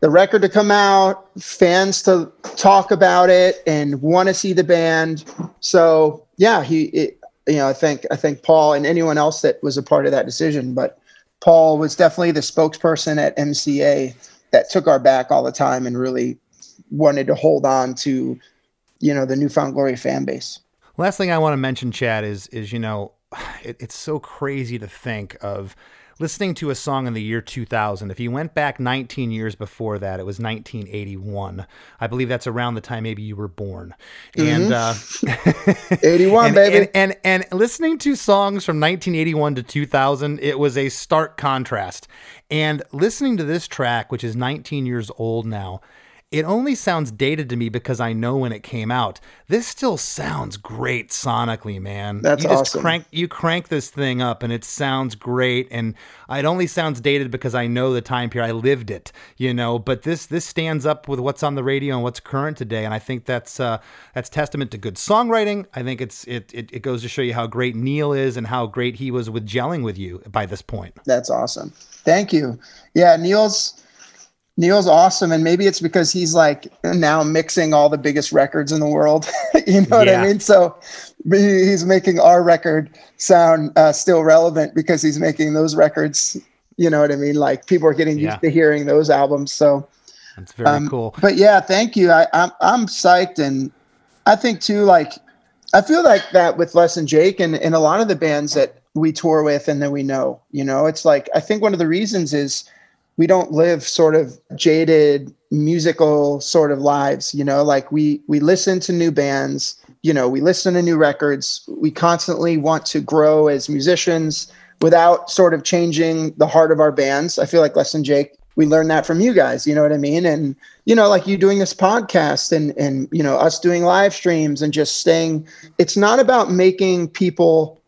the record to come out, fans to talk about it and want to see the band. So, yeah, he it, you know, I think I think Paul and anyone else that was a part of that decision, but Paul was definitely the spokesperson at MCA that took our back all the time and really wanted to hold on to, you know, the New Found Glory fan base. Last thing I want to mention, Chad, is is you know, it, it's so crazy to think of listening to a song in the year 2000. If you went back 19 years before that, it was 1981. I believe that's around the time maybe you were born. And uh, 81, and, baby. and, and and listening to songs from 1981 to 2000, it was a stark contrast. And listening to this track, which is 19 years old now, it only sounds dated to me because I know when it came out. This still sounds great sonically, man. That's you just awesome. crank you crank this thing up and it sounds great and it only sounds dated because I know the time period I lived it, you know, but this this stands up with what's on the radio and what's current today and I think that's uh that's testament to good songwriting. I think it's it it, it goes to show you how great Neal is and how great he was with gelling with you by this point. That's awesome. Thank you. Yeah, Neil's Neal's awesome, and maybe it's because he's like now mixing all the biggest records in the world. you know what Yeah. I mean? So he's making our record sound uh, still relevant because he's making those records. You know what I mean? Like people are getting Yeah. used to hearing those albums. So That's very um, cool. But yeah, thank you. I, I'm I'm psyched, and I think too. Like I feel like that with Less Than Jake, and and a lot of the bands that we tour with, and that we know. You know, it's like I think one of the reasons is we don't live sort of jaded musical sort of lives. You know, like we we listen to new bands. You know, we listen to new records. We constantly want to grow as musicians without sort of changing the heart of our bands. I feel like Less Than Jake, we learned that from you guys, you know what I mean? And, you know, like you doing this podcast and, and, you know, us doing live streams and just staying, it's not about making people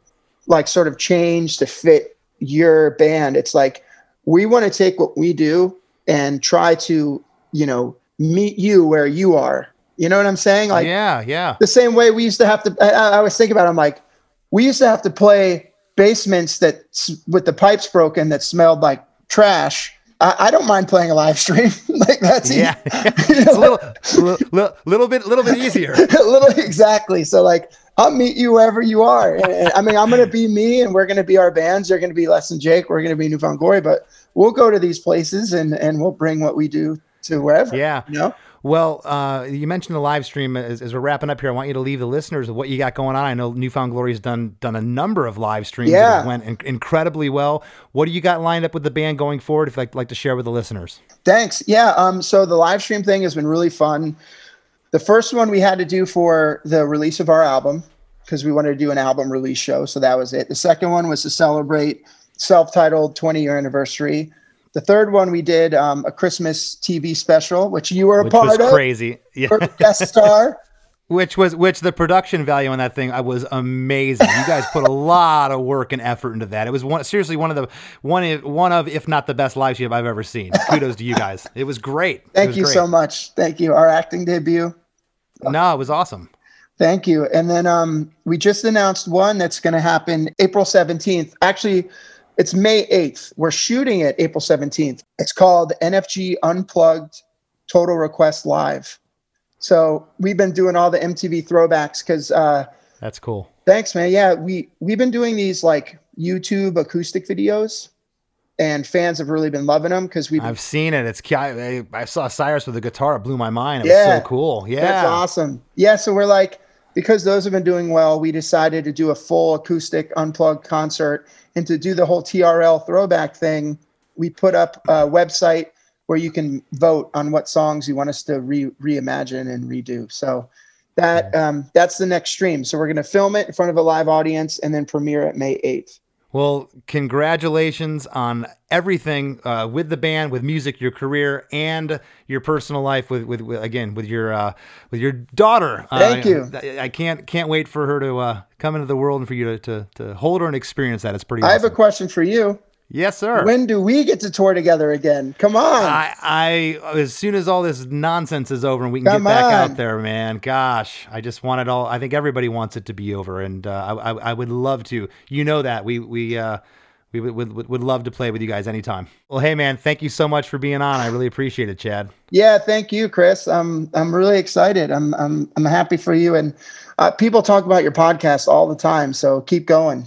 like sort of change to fit your band. It's like, we want to take what we do and try to, you know, meet you where you are. You know what I'm saying? Like, yeah, yeah. the same way we used to have to I, I was thinking about it, I'm like we used to have to play basements that with the pipes broken that smelled like trash i, I don't mind playing a live stream like that's. Yeah, it's a little, little, little, bit, little bit easier. a little exactly so like i'll meet you wherever you are and, and, i mean i'm going to be me and we're going to be our bands they're going to be Less Than Jake we're going to be New Found Glory but we'll go to these places and and we'll bring what we do to wherever Yeah. you know Well, uh, you mentioned the live stream. As, as we're wrapping up here, I want you to leave the listeners with what you got going on. I know New Found Glory's done done a number of live streams that Yeah. have went in- incredibly well. What do you got lined up with the band going forward? If you'd like, like to share with the listeners. Thanks. Yeah. Um, so the live stream thing has been really fun. The first one we had to do for the release of our album because we wanted to do an album release show. So that was it. The second one was to celebrate self-titled 20 year anniversary. The third one we did um, a Christmas TV special, which you were a Which part was of, crazy. Yeah. guest star. which was which the production value on that thing I was amazing. You guys put a lot of work and effort into that. It was one seriously one of the one of, one of if not the best live stream I've ever seen. Kudos to you guys. It was great. Thank was you great. so much. Thank you. Our acting debut. No, it was awesome. Thank you. And then um, we just announced one that's going to happen April 17th. Actually, it's May 8th. We're shooting it April 17th. It's called NFG Unplugged Total Request Live. So we've been doing all the MTV throwbacks because uh, That's cool. thanks, man. Yeah, we we've been doing these like YouTube acoustic videos and fans have really been loving them because we've. I've seen it. It's I, I saw Cyrus with a guitar. It blew my mind. It Yeah. was so cool. Yeah. That's awesome. Yeah, so we're like, because those have been doing well, we decided to do a full acoustic unplugged concert. And to do the whole TRL throwback thing, we put up a website where you can vote on what songs you want us to re- reimagine and redo. So that um, that's the next stream. So we're going to film it in front of a live audience and then premiere it May 8th. Well, congratulations on everything uh, with the band, with music, your career, and your personal life. With, with, with again, with your uh, with your daughter. Thank Uh, you. I, I can't can't wait for her to uh, come into the world and for you to, to, to hold her and experience that. It's pretty. I have a question for you. Yes, sir. When do we get to tour together again? Come on. I, I as soon as all this nonsense is over and we can Come get back on. out there, man. Gosh, I just want it all. I think everybody wants it to be over, and uh, I, I I would love to. You know that we we uh, we would, would would love to play with you guys anytime. Well, hey man, thank you so much for being on. I really appreciate it, Chad. Yeah, thank you, Chris. I'm I'm really excited. I'm I'm I'm happy for you. And uh, people talk about your podcast all the time, so keep going.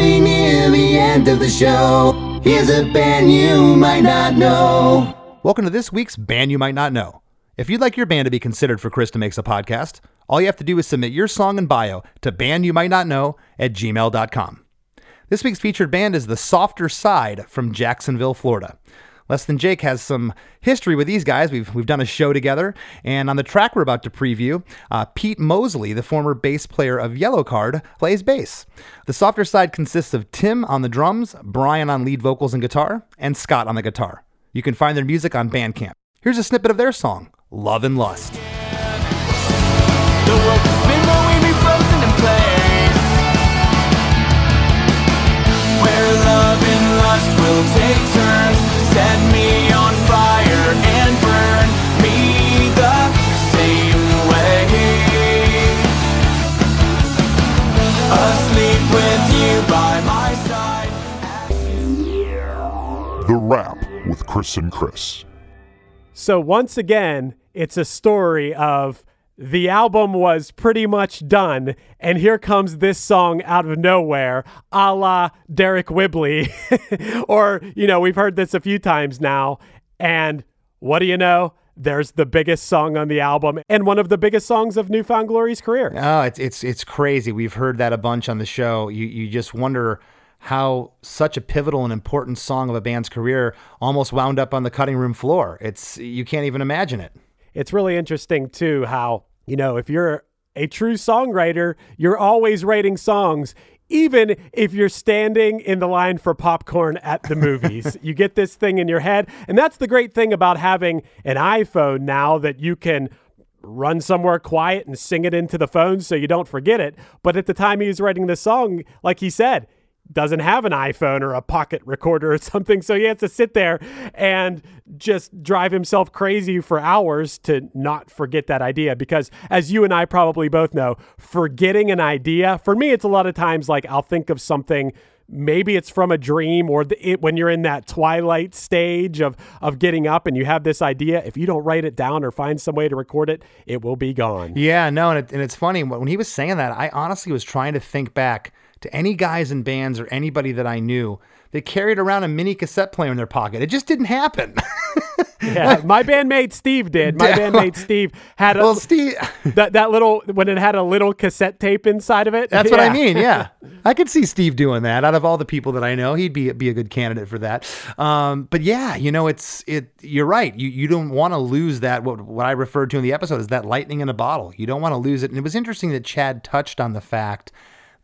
Near the end of the show, here's a band you might not know. Welcome to this week's band you might not know. If you'd like your band to be considered for Chris DeMakes a Podcast, all you have to do is submit your song and bio to bandyoumightnotknow at gmail.com. This week's featured band is The Softer Side from Jacksonville, Florida. Less Than Jake has some history with these guys. We've, we've done a show together. And on the track we're about to preview, uh, Pete Mosely, the former bass player of Yellowcard, plays bass. The Softer Side consists of Tim on the drums, Brian on lead vocals and guitar, and Scott on the guitar. You can find their music on Bandcamp. Here's a snippet of their song, Love and Lust. World will spin while we be frozen in place. Where love and lust will take turns, set me on fire and burn me the same way. Asleep with you by my side. The Wrap with Chris and Chris. So once again, it's a story of the album was pretty much done, and here comes this song out of nowhere, a la Deryck Whibley. or, you know, we've heard this a few times now. And what do you know? There's the biggest song on the album and one of the biggest songs of Newfound Glory's career. Oh, it's it's it's crazy. We've heard that a bunch on the show. You you just wonder how such a pivotal and important song of a band's career almost wound up on the cutting room floor. It's you can't even imagine it. it's really interesting too how you know if you're a true songwriter you're always writing songs even if you're standing in the line for popcorn at the movies. You get this thing in your head and that's the great thing about having an iphone now that you can run somewhere quiet and sing it into the phone so you don't forget it. But at the time he was writing this song like he said doesn't have an iPhone or a pocket recorder or something. So he has to sit there and just drive himself crazy for hours to not forget that idea. Because as you and I probably both know, forgetting an idea, for me, it's a lot of times like I'll think of something. Maybe it's from a dream or the, it, when you're in that twilight stage of, of getting up and you have this idea. If you don't write it down or find some way to record it, it will be gone. Yeah, no, and, it, and it's funny when he was saying that. I honestly was trying to think back to any guys in bands or anybody that I knew that carried around a mini cassette player in their pocket. It just didn't happen. Yeah, my bandmate Steve did. My bandmate Steve had a well, Steve, that that little when it had a little cassette tape inside of it. That's what I mean. Yeah, I could see Steve doing that. Out of all the people that I know, he'd be be a good candidate for that. Um, but yeah, you know, it's it. You're right. You you don't want to lose that. What what I referred to in the episode is that lightning in a bottle. You don't want to lose it. And it was interesting that Chad touched on the fact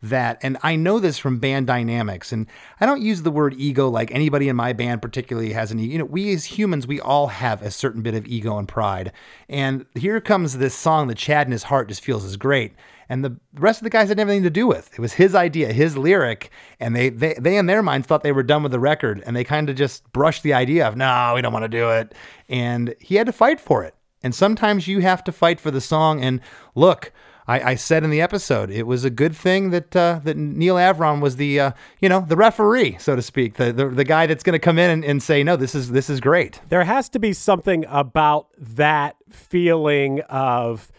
that, and I know this from band dynamics, and I don't use the word ego like anybody in my band particularly has an. You know, we as humans, we all have a certain bit of ego and pride. And here comes this song that Chad in his heart just feels is great. And the rest of the guys had everything to do with. It was his idea, his lyric, and they they, they in their minds thought they were done with the record, and they kind of just brushed the idea of no, we don't want to do it. And he had to fight for it. And sometimes you have to fight for the song. And look, I, I said in the episode, it was a good thing that uh, that Neal Avron was the uh, you know the referee, so to speak, the the, the guy that's going to come in and, and say, no, this is this is great. There has to be something about that feeling of.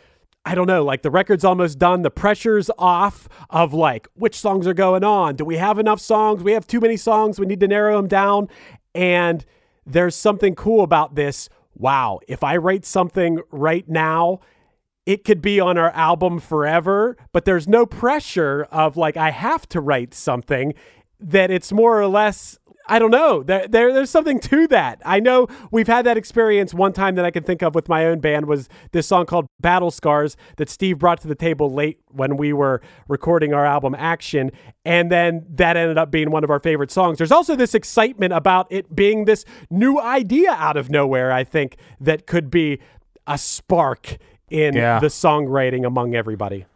I don't know, like the record's almost done, the pressure's off of like which songs are going on. Do we have enough songs? We have too many songs. We need to narrow them down. And there's something cool about this. Wow, if I write something right now, it could be on our album forever, but there's no pressure of like I have to write something that it's more or less I don't know. There, there, there's something to that. I know we've had that experience one time that I can think of with my own band was this song called Battle Scars that Steve brought to the table late when we were recording our album Action. And then that ended up being one of our favorite songs. There's also this excitement about it being this new idea out of nowhere, I think, that could be a spark in Yeah. the songwriting among everybody.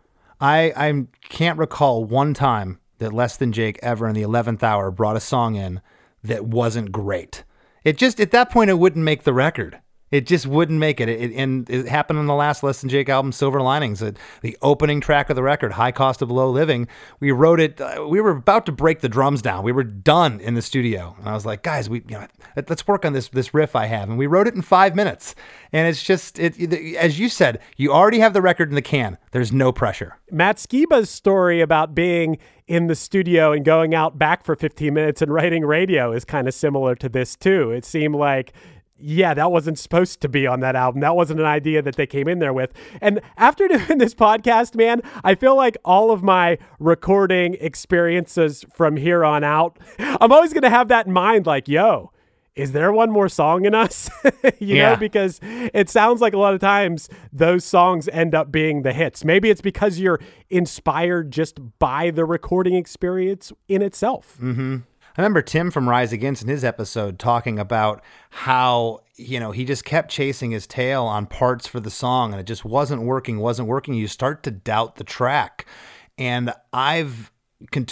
I I can't recall one time that Less Than Jake ever in the eleventh hour brought a song in that wasn't great. It just at that point it wouldn't make the record. It just wouldn't make it. it and it happened on the last Less Than Jake album, Silver Linings, it, the opening track of the record, High Cost of Low Living. We wrote it. Uh, we were about to break the drums down. We were done in the studio, and I was like, guys, we you know, let- let's work on this this riff I have, and we wrote it in five minutes. And it's just it, it as you said, you already have the record in the can. There's no pressure. Matt Skiba's story about being in the studio and going out back for 15 minutes and writing radio is kind of similar to this too. It seemed like yeah, that wasn't supposed to be on that album. That wasn't an idea that they came in there with. And after doing this podcast, man, I feel like all of my recording experiences from here on out, I'm always going to have that in mind like, yo, is there one more song in us? you Yeah. know, because it sounds like a lot of times those songs end up being the hits. Maybe it's because you're inspired just by the recording experience in itself. Mm-hmm. I remember Tim from Rise Against in his episode talking about how, you know, he just kept chasing his tail on parts for the song and it just wasn't working, wasn't working. You start to doubt the track. And I've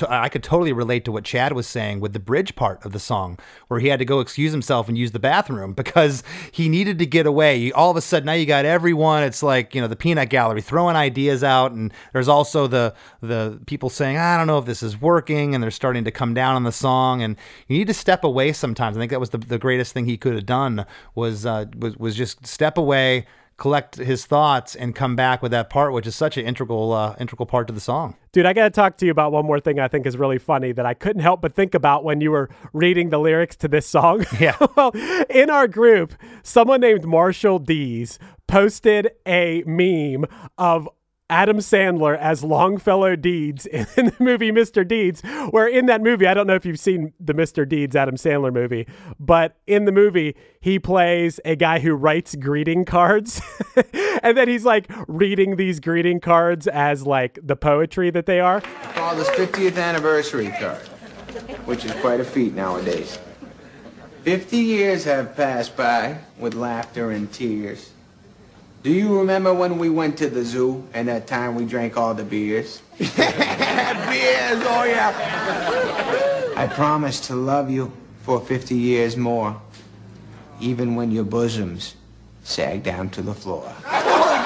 I could totally relate to what Chad was saying with the bridge part of the song, where he had to go excuse himself and use the bathroom because he needed to get away. All of a sudden, now you got everyone. It's like you know the peanut gallery throwing ideas out, and there's also the the people saying, I don't know if this is working, and they're starting to come down on the song. And you need to step away sometimes. I think that was the, the greatest thing he could have done was uh, was was just step away. Collect his thoughts and come back with that part, which is such an integral, uh, integral part to the song. Dude, I got to talk to you about one more thing I think is really funny that I couldn't help but think about when you were reading the lyrics to this song. Yeah. well, in our group, someone named Marshall Dees posted a meme of Adam Sandler as Longfellow Deeds in the movie Mr. Deeds, where in that movie, I don't know if you've seen the Mr. Deeds Adam Sandler movie, but in the movie, he plays a guy who writes greeting cards. and then he's like reading these greeting cards as like the poetry that they are. Father's 50th anniversary card, which is quite a feat nowadays. 50 years have passed by with laughter and tears. Do you remember when we went to the zoo and that time we drank all the beers? beers, oh yeah. I promise to love you for 50 years more, even when your bosoms sag down to the floor.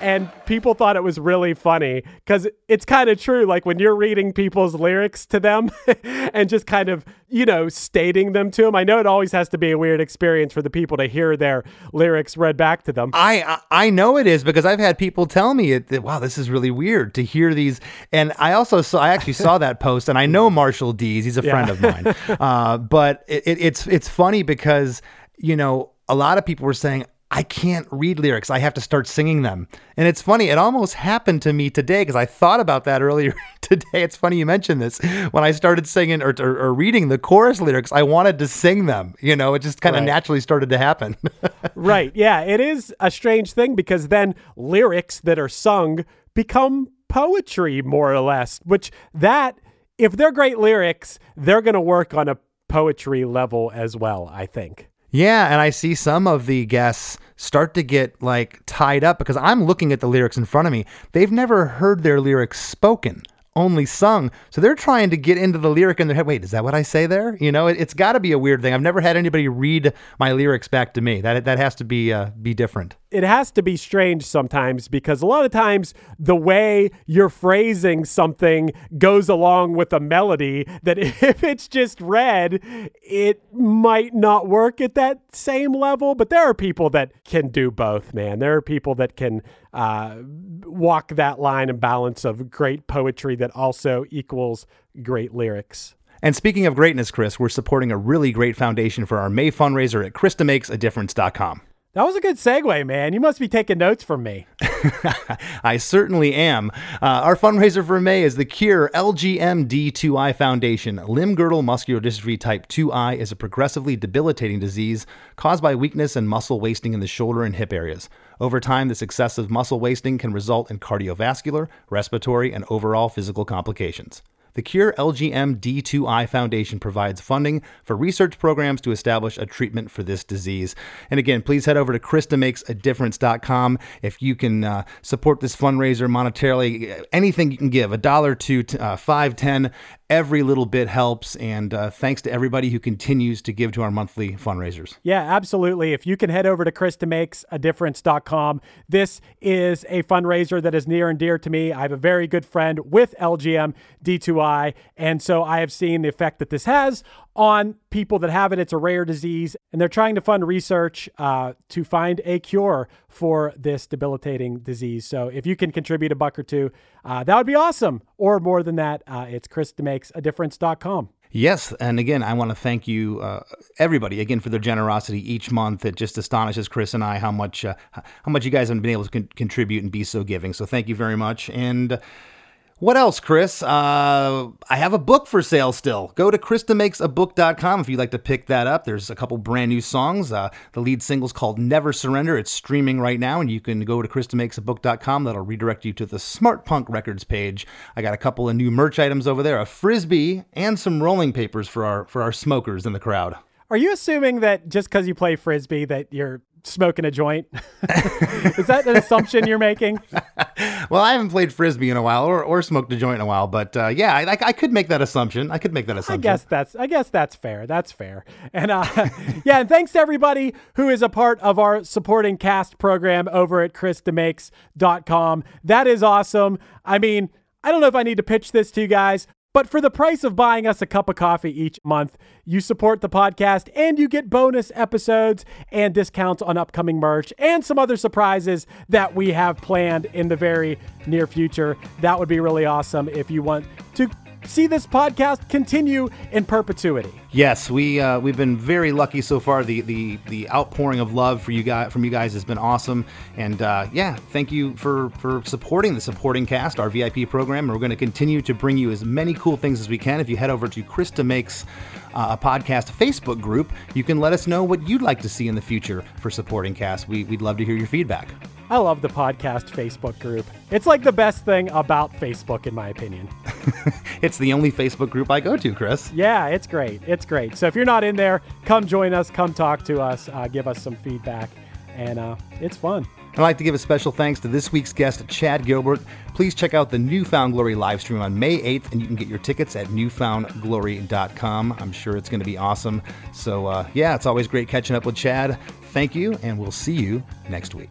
and people thought it was really funny because it's kind of true. Like when you're reading people's lyrics to them and just kind of, you know, stating them to them. I know it always has to be a weird experience for the people to hear their lyrics read back to them. I I know it is because I've had people tell me it. That, wow, this is really weird to hear these. And I also saw I actually saw that post, and I know Marshall Dees. He's a Yeah. friend of mine. Uh, but it, it, it's it's funny because you know a lot of people were saying. I can't read lyrics. I have to start singing them. And it's funny, it almost happened to me today because I thought about that earlier today. It's funny you mentioned this. When I started singing or, or, or reading the chorus lyrics, I wanted to sing them. You know, it just kind of Right. naturally started to happen. right. Yeah. It is a strange thing because then lyrics that are sung become poetry more or less, which that if they're great lyrics, they're going to work on a poetry level as well, I think. Yeah, and I see some of the guests start to get like tied up because I'm looking at the lyrics in front of me. They've never heard their lyrics spoken, only sung. So they're trying to get into the lyric in their head. Wait, is that what I say there? You know, it, has got to be a weird thing. I've never had anybody read my lyrics back to me. That that has to be uh, be different it has to be strange sometimes because a lot of times the way you're phrasing something goes along with a melody that if it's just read, it might not work at that same level. But there are people that can do both, man. There are people that can uh, walk that line and balance of great poetry that also equals great lyrics. And speaking of greatness, Chris, we're supporting a really great foundation for our May fundraiser at ChrisDeMakesADifference.com. That was a good segue, man. You must be taking notes from me. I certainly am. Uh, our fundraiser for May is the Cure LGMD2I Foundation. Limb girdle muscular dystrophy type 2I is a progressively debilitating disease caused by weakness and muscle wasting in the shoulder and hip areas. Over time, this excessive muscle wasting can result in cardiovascular, respiratory, and overall physical complications. The Cure LGMD2I Foundation provides funding for research programs to establish a treatment for this disease. And again, please head over to ChrisDeMakesADifference.com if you can uh, support this fundraiser monetarily. Anything you can give, a dollar to uh, five, ten, every little bit helps. And uh, thanks to everybody who continues to give to our monthly fundraisers. Yeah, absolutely. If you can head over to ChrisDeMakesADifference.com, this is a fundraiser that is near and dear to me. I have a very good friend with LGM D2I, and so I have seen the effect that this has on people that have it. It's a rare disease, and they're trying to fund research uh, to find a cure for this debilitating disease. So if you can contribute a buck or two, uh, that would be awesome. Or more than that, uh, it's ChrisDeMakesADifference.com. Yes, and again, I want to thank you, uh, everybody, again for their generosity each month. It just astonishes Chris and I how much uh, how much you guys have been able to con- contribute and be so giving. So thank you very much. And what else, Chris? Uh, I have a book for sale still. Go to ChrisDeMakesABook.com if you'd like to pick that up. There's a couple brand new songs. Uh, the lead single's called Never Surrender. It's streaming right now, and you can go to ChrisDeMakesABook.com. That'll redirect you to the Smart Punk Records page. I got a couple of new merch items over there, a frisbee, and some rolling papers for our for our smokers in the crowd. Are you assuming that just because you play frisbee that you're smoking a joint? Is that an assumption you're making? well, I haven't played frisbee in a while, or, or smoked a joint in a while, but uh, yeah, I, I, could make that assumption. I could make that assumption. I guess that's I guess that's fair. That's fair. And uh, yeah, and thanks to everybody who is a part of our supporting cast program over at ChrisDeMakes.com. That is awesome. I mean. I don't know if I need to pitch this to you guys, but for the price of buying us a cup of coffee each month, you support the podcast and you get bonus episodes and discounts on upcoming merch and some other surprises that we have planned in the very near future. That would be really awesome if you want to see this podcast continue in perpetuity. Yes, we uh, we've been very lucky so far. The the the outpouring of love for you guys from you guys has been awesome, and uh, yeah, thank you for for supporting the supporting cast, our VIP program. We're going to continue to bring you as many cool things as we can. If you head over to Chris DeMakes uh, a Podcast Facebook group, you can let us know what you'd like to see in the future for supporting cast. We, we'd love to hear your feedback. I love the podcast Facebook group. It's like the best thing about Facebook, in my opinion. it's the only Facebook group I go to, Chris. Yeah, it's great. It's great. So if you're not in there, come join us, come talk to us, uh, give us some feedback, and uh, it's fun. I'd like to give a special thanks to this week's guest, Chad Gilbert. Please check out the New Found Glory live stream on May 8th, and you can get your tickets at newfoundglory.com. I'm sure it's going to be awesome. So, uh, yeah, it's always great catching up with Chad. Thank you, and we'll see you next week.